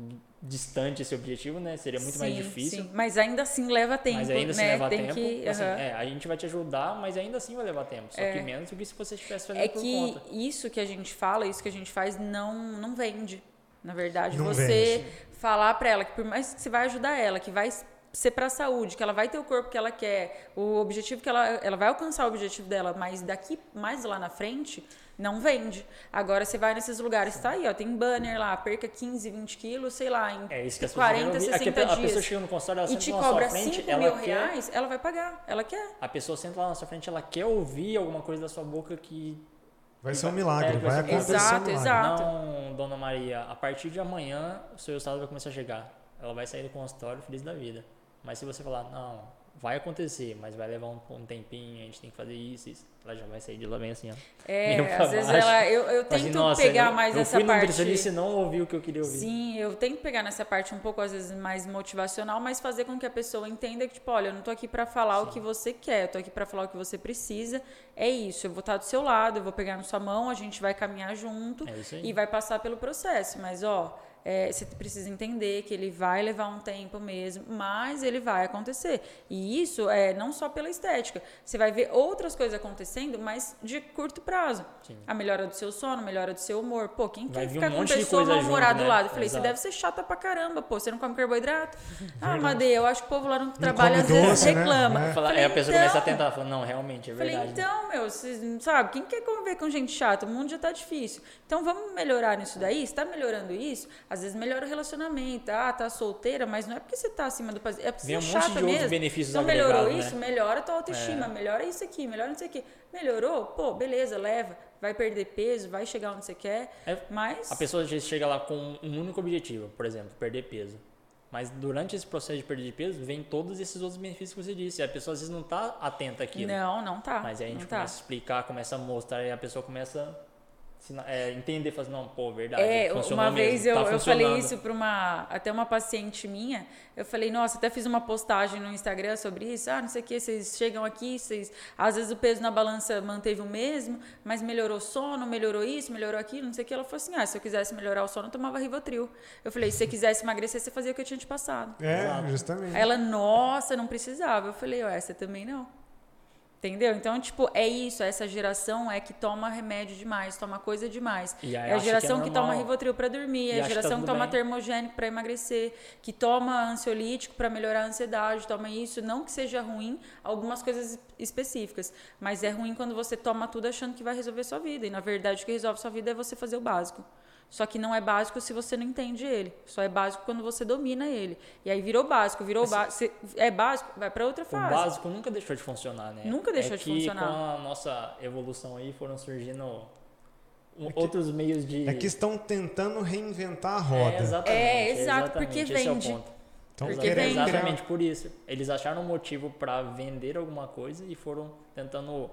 distante esse objetivo, né? Seria muito mais Sim, difícil. sim. Mas ainda assim leva tempo, Mas ainda assim né? leva Tem tempo. que, assim, é, a gente vai te ajudar, mas ainda assim vai levar tempo. Só que menos do que se você estivesse fazendo É por que conta. isso que a gente fala, isso que a gente faz, não, não vende. Na verdade, Não você falar pra ela que por mais que você vai ajudar ela, que vai ser pra saúde, que ela vai ter o corpo que ela quer, o objetivo que ela, ela vai alcançar o objetivo dela, mas daqui mais lá na frente, não vende. Agora você vai nesses lugares, tá aí, ó, tem banner lá, perca 15, 20 quilos, sei lá, em É isso que as pessoas 40, querem ouvir. É que 60 a, a pessoa dias. chega no consultório, ela E te lá na cobra sua frente, 5 ela mil quer... reais, ela vai pagar, ela quer. A pessoa senta lá na sua frente, ela quer ouvir alguma coisa da sua boca que Vai ser um milagre, É, vai acontecer um Exato, milagre. exato. Não, dona Maria, a partir de amanhã o seu estado vai começar a chegar. Ela vai sair do consultório feliz da vida. Mas se você falar, não, vai acontecer, mas vai levar um, um tempinho, a gente tem que fazer isso, isso. Ela já vai sair de lá bem assim, ó. É, às vezes baixo. ela. Eu, eu assim, tento "Nossa, pegar eu, mais eu essa fui parte. e não ouvi o que eu queria ouvir. Sim, eu tento pegar nessa parte um pouco, às vezes, mais motivacional, mas fazer com que a pessoa entenda que, tipo, olha, eu não tô aqui pra falar o que você quer, eu tô aqui pra falar o que você precisa. É isso, eu vou estar do seu lado, eu vou pegar na sua mão, a gente vai caminhar junto É e vai passar pelo processo. Mas, ó, é, você precisa entender que ele vai levar um tempo mesmo, mas ele vai acontecer. E isso é não só pela estética. Você vai ver outras coisas acontecendo, mas de curto prazo. Sim. A melhora do seu sono, a melhora do seu humor. Pô, quem Vai quer ficar um com pessoa mal-humorada do né? lado? Eu falei, você Exato. deve ser chata pra caramba, pô, você não come carboidrato? ah, Madeira, eu acho que o povo lá no trabalho às vezes doce, né? reclama. É. Eu Fala- falei, aí a pessoa então, começa a tentar, fala, não, realmente, é Falei, verdade. então, meu, vocês não sabe, quem quer conviver com gente chata? O mundo já tá difícil. Então vamos melhorar nisso daí? Se tá melhorando isso, às vezes melhora o relacionamento. Ah, tá solteira, mas não é porque você tá acima do paciente, é porque Vem você um é monte chata de outros mesmo. benefícios então melhorou né? isso, melhora a tua autoestima, É. melhora isso aqui, melhora isso aqui. Melhorou? Pô, beleza, leva. Vai perder peso, vai chegar onde você quer. É, Mas. A pessoa às vezes chega lá com um único objetivo, por exemplo, perder peso. Mas durante esse processo de perda de peso, vem todos esses outros benefícios que você disse. E a pessoa às vezes não tá atenta àquilo. Não, não tá. Mas aí a gente tá. começa a explicar, começa a mostrar, e a pessoa começa é, entender, fazer, não, pô, verdade, É, funcionou uma mesmo, vez eu, tá eu falei isso para uma até uma paciente minha. Eu falei, nossa, até fiz uma postagem no Instagram sobre isso. Ah, não sei o que, vocês chegam aqui, vocês às vezes o peso na balança manteve o mesmo, mas melhorou o sono, melhorou isso, melhorou aquilo, não sei o que. Ela falou assim: "Ah, se eu quisesse melhorar o sono, eu tomava Rivotril". Eu falei: "Se você quisesse emagrecer, você fazia o que eu tinha te passado". É, Exato. justamente. Ela: "Nossa, não precisava". Eu falei: "Ué, você também não". Entendeu? Então, tipo, é isso. Essa geração é que toma remédio demais, toma coisa demais. É a geração que, que, é toma normal. Rivotril para dormir, é a que tá geração que toma bem. termogênico para emagrecer, que toma ansiolítico para melhorar a ansiedade, toma isso. Não que seja ruim, algumas coisas específicas, mas é ruim quando você toma tudo achando que vai resolver sua vida. E na verdade, o que resolve sua vida é você fazer o básico. Só que não é básico se você não entende ele. Só é básico quando você domina ele. E aí virou básico, virou básico. É básico, vai para outra O fase. básico nunca deixou de funcionar, né? Nunca deixou é de funcionar. com a nossa evolução aí foram surgindo um- outros meios de... É que estão tentando reinventar a roda. É, exatamente. É, exato, exatamente, porque esse vende. É o ponto. Então, Porque vende. exatamente por isso. Eles acharam um motivo para vender alguma coisa e foram tentando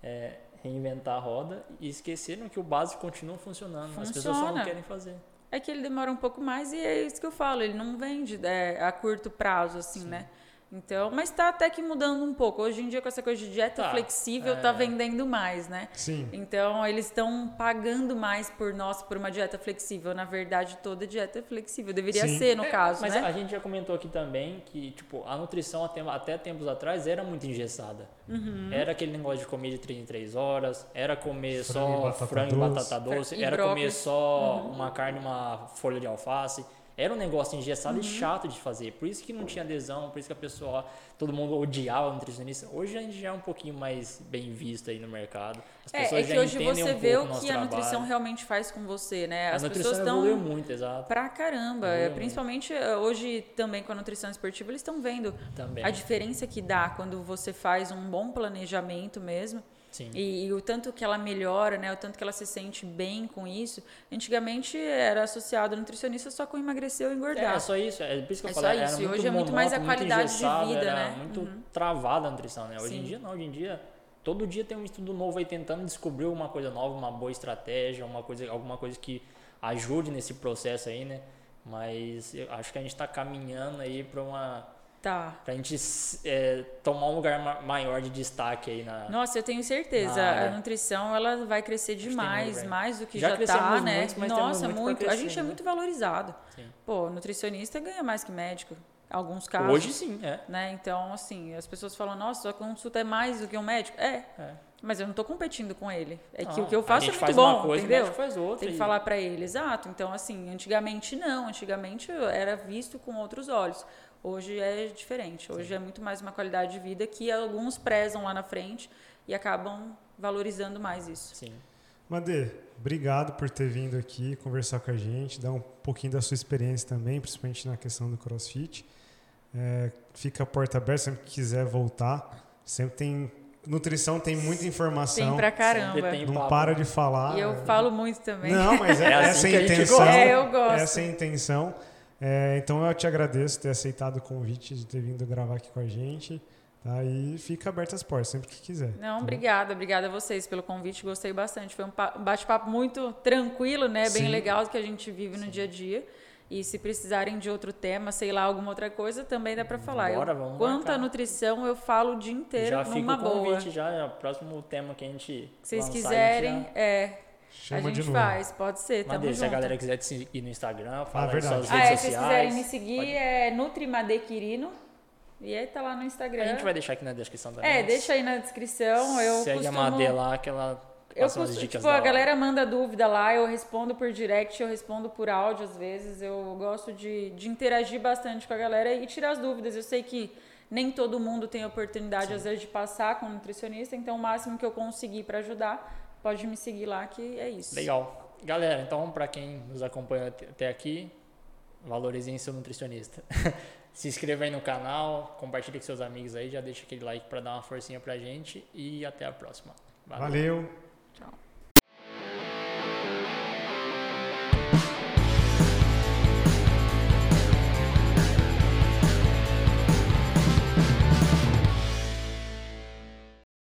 é, reinventar a roda e esqueceram que o básico continua funcionando. As pessoas só não Funciona. querem fazer. É que ele demora um pouco mais e é isso que eu falo, ele não vende é, a curto prazo, assim, né? Então, mas tá até que mudando um pouco. Hoje em dia, com essa coisa de dieta Tá, flexível, é. tá vendendo mais, né? Sim. Então, eles estão pagando mais por nós por uma dieta flexível. Na verdade, toda dieta é flexível. Deveria Sim. ser, no É, caso, Mas né? a gente já comentou aqui também que, tipo, a nutrição até, até tempos atrás era muito engessada. Uhum. Era aquele negócio de comer de 3 em 3 horas, era comer Frango só batata frango e doce. batata doce, E era comer só Uhum. uma carne e uma folha de alface. Era um negócio engessado Uhum. e chato de fazer. Por isso que não tinha adesão, por isso que a pessoa, todo mundo odiava o nutricionista. Hoje a gente já é um pouquinho mais bem visto aí no mercado. As É, pessoas é que já hoje você um vê o que a nutrição realmente faz com você, né? A As nutrição pessoas estão muito, exato. pra caramba. Evoluiu É, muito. Principalmente eh, hoje também com a nutrição esportiva, eles estão vendo Também. a diferença que dá quando você faz um bom planejamento mesmo. E, e o tanto que ela melhora, né? O tanto que ela se sente bem com isso. Antigamente era associado ao nutricionista só com emagrecer ou engordar. É, é só isso, é por isso que eu É falei, só isso, e hoje é muito mais a monótono, qualidade de vida, era né? muito Uhum. travada a nutrição, né? Hoje em Sim. dia não, hoje em dia todo dia tem um estudo novo aí tentando descobrir uma coisa nova, uma boa estratégia, uma coisa, alguma coisa que ajude nesse processo aí, né? Mas eu acho que a gente está caminhando aí para uma Tá. pra gente é, tomar um lugar ma- maior de destaque aí na Nossa, eu tenho certeza. A nutrição ela vai crescer demais, velho. mais do que Já já, tá, né? muito, mas temos Nossa, muito muito. A crescer gente é ainda. muito valorizado. Sim. Pô, nutricionista ganha mais que médico. Alguns casos. Hoje sim, é. Né? Então, assim, as pessoas falam, nossa, sua consulta é mais do que um médico. É, é. mas eu não tô competindo com ele. É que o que eu a faço é muito faz bom, uma coisa, o entendeu? médico faz outra. Tem que e- falar pra ele, exato. Então, assim, antigamente não. Antigamente era visto com outros olhos. Hoje é diferente. Hoje é muito mais uma qualidade de vida que alguns prezam lá na frente e acabam valorizando mais isso. Sim. Madê, obrigado por ter vindo aqui conversar com a gente, dar um pouquinho da sua experiência também, principalmente na questão do CrossFit. É, fica a porta aberta sempre que quiser voltar. Sempre tem nutrição, tem muita informação. Tem pra caramba. Tem Não papo. para de falar. E eu falo muito também. Não, mas é, É assim essa a intenção. gosta. É, eu gosto. Essa é a intenção. É, então eu te agradeço ter aceitado o convite de ter vindo gravar aqui com a gente. Tá? E fica aberto as portas sempre que quiser. Não, tá? obrigada, obrigada a vocês pelo convite, gostei bastante. Foi um pa- bate-papo muito tranquilo, né? Bem Sim. legal que a gente vive no dia a dia. E se precisarem de outro tema, sei lá, alguma outra coisa, também dá pra falar. Bora, Eu- vamos quanto marcar. à nutrição, eu falo o dia inteiro Já fica numa o boa. convite, já é o próximo tema que a gente Se vocês lançar, a gente quiserem, já- é, Chama a gente de novo. faz, pode ser, tamo Madeira, se a galera quiser te seguir no Instagram, fala aí verdade. suas Ah, redes é, se vocês sociais. quiserem me seguir, pode- é Nutrimadequirino. E aí tá lá no Instagram. A gente vai deixar aqui na descrição também. É, deixa aí na descrição. Eu Segue costumo... a Madê lá que ela Eu passa umas costumo, dicas tipo, a galera manda dúvida lá, eu respondo por direct, eu respondo por áudio às vezes. Eu gosto de, de interagir bastante com a galera e tirar as dúvidas. Eu sei que nem todo mundo tem a oportunidade, às vezes, de passar com um nutricionista, então o máximo que eu conseguir para ajudar, pode me seguir lá, que é isso. Legal. Galera, então pra quem nos acompanha até- aqui, valorizem seu nutricionista. Se inscreva aí no canal, compartilhe com seus amigos aí, já deixa aquele like pra dar uma forcinha pra gente e até a próxima. Valeu. Tchau.